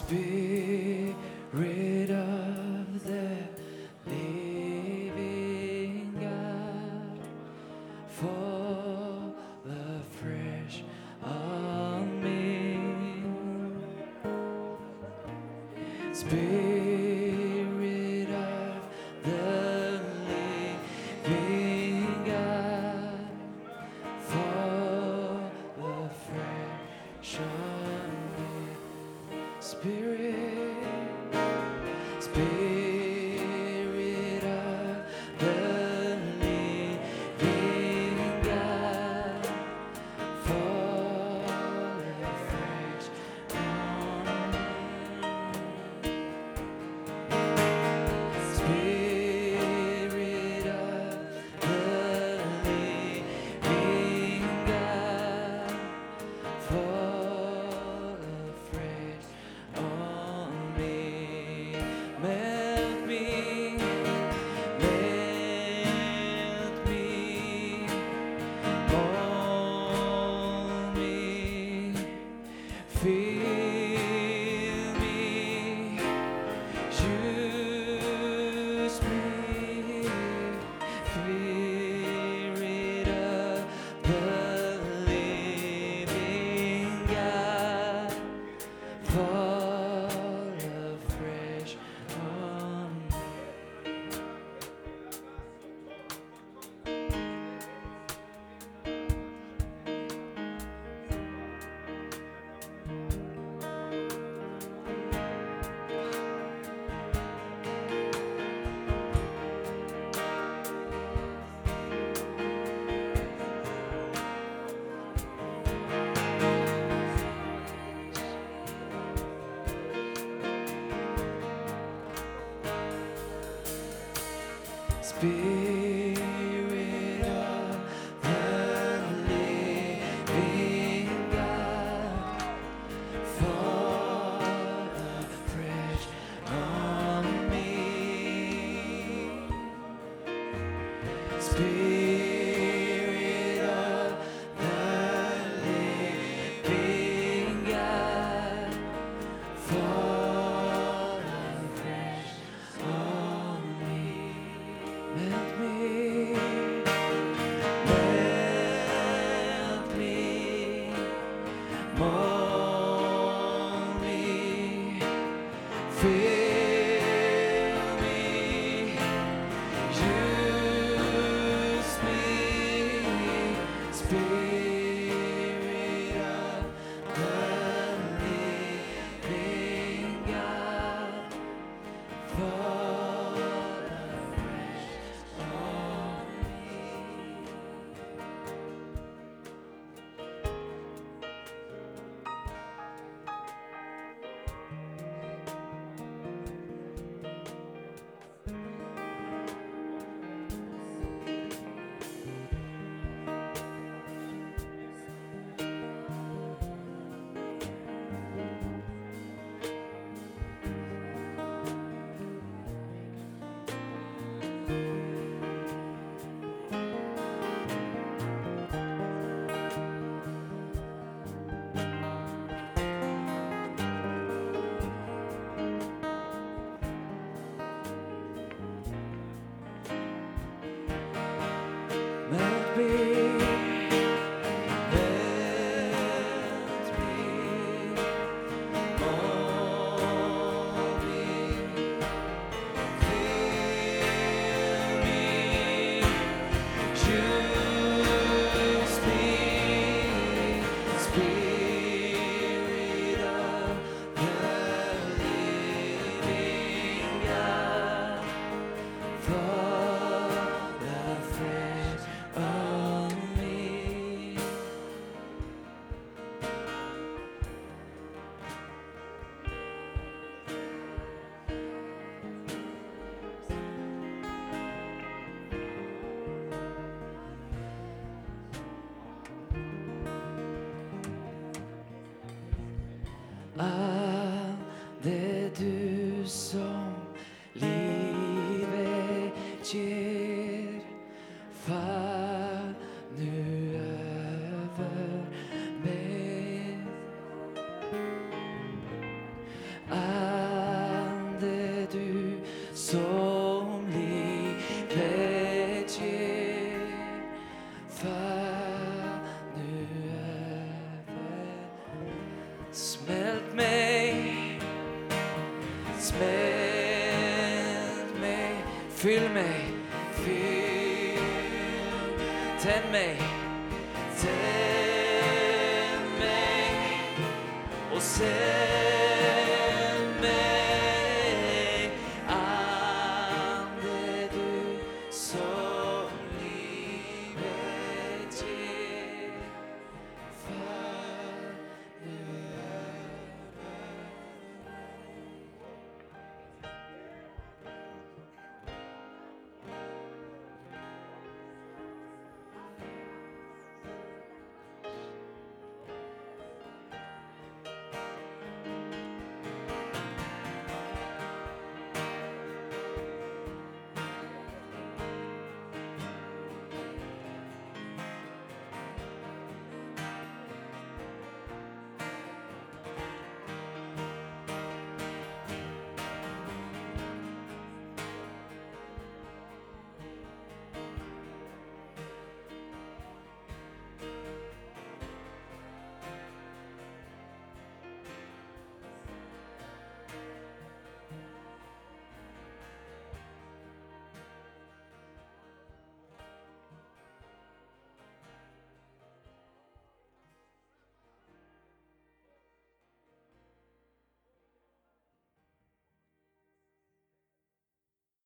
S5: Spirit of the living God, fall afresh on me. Spirit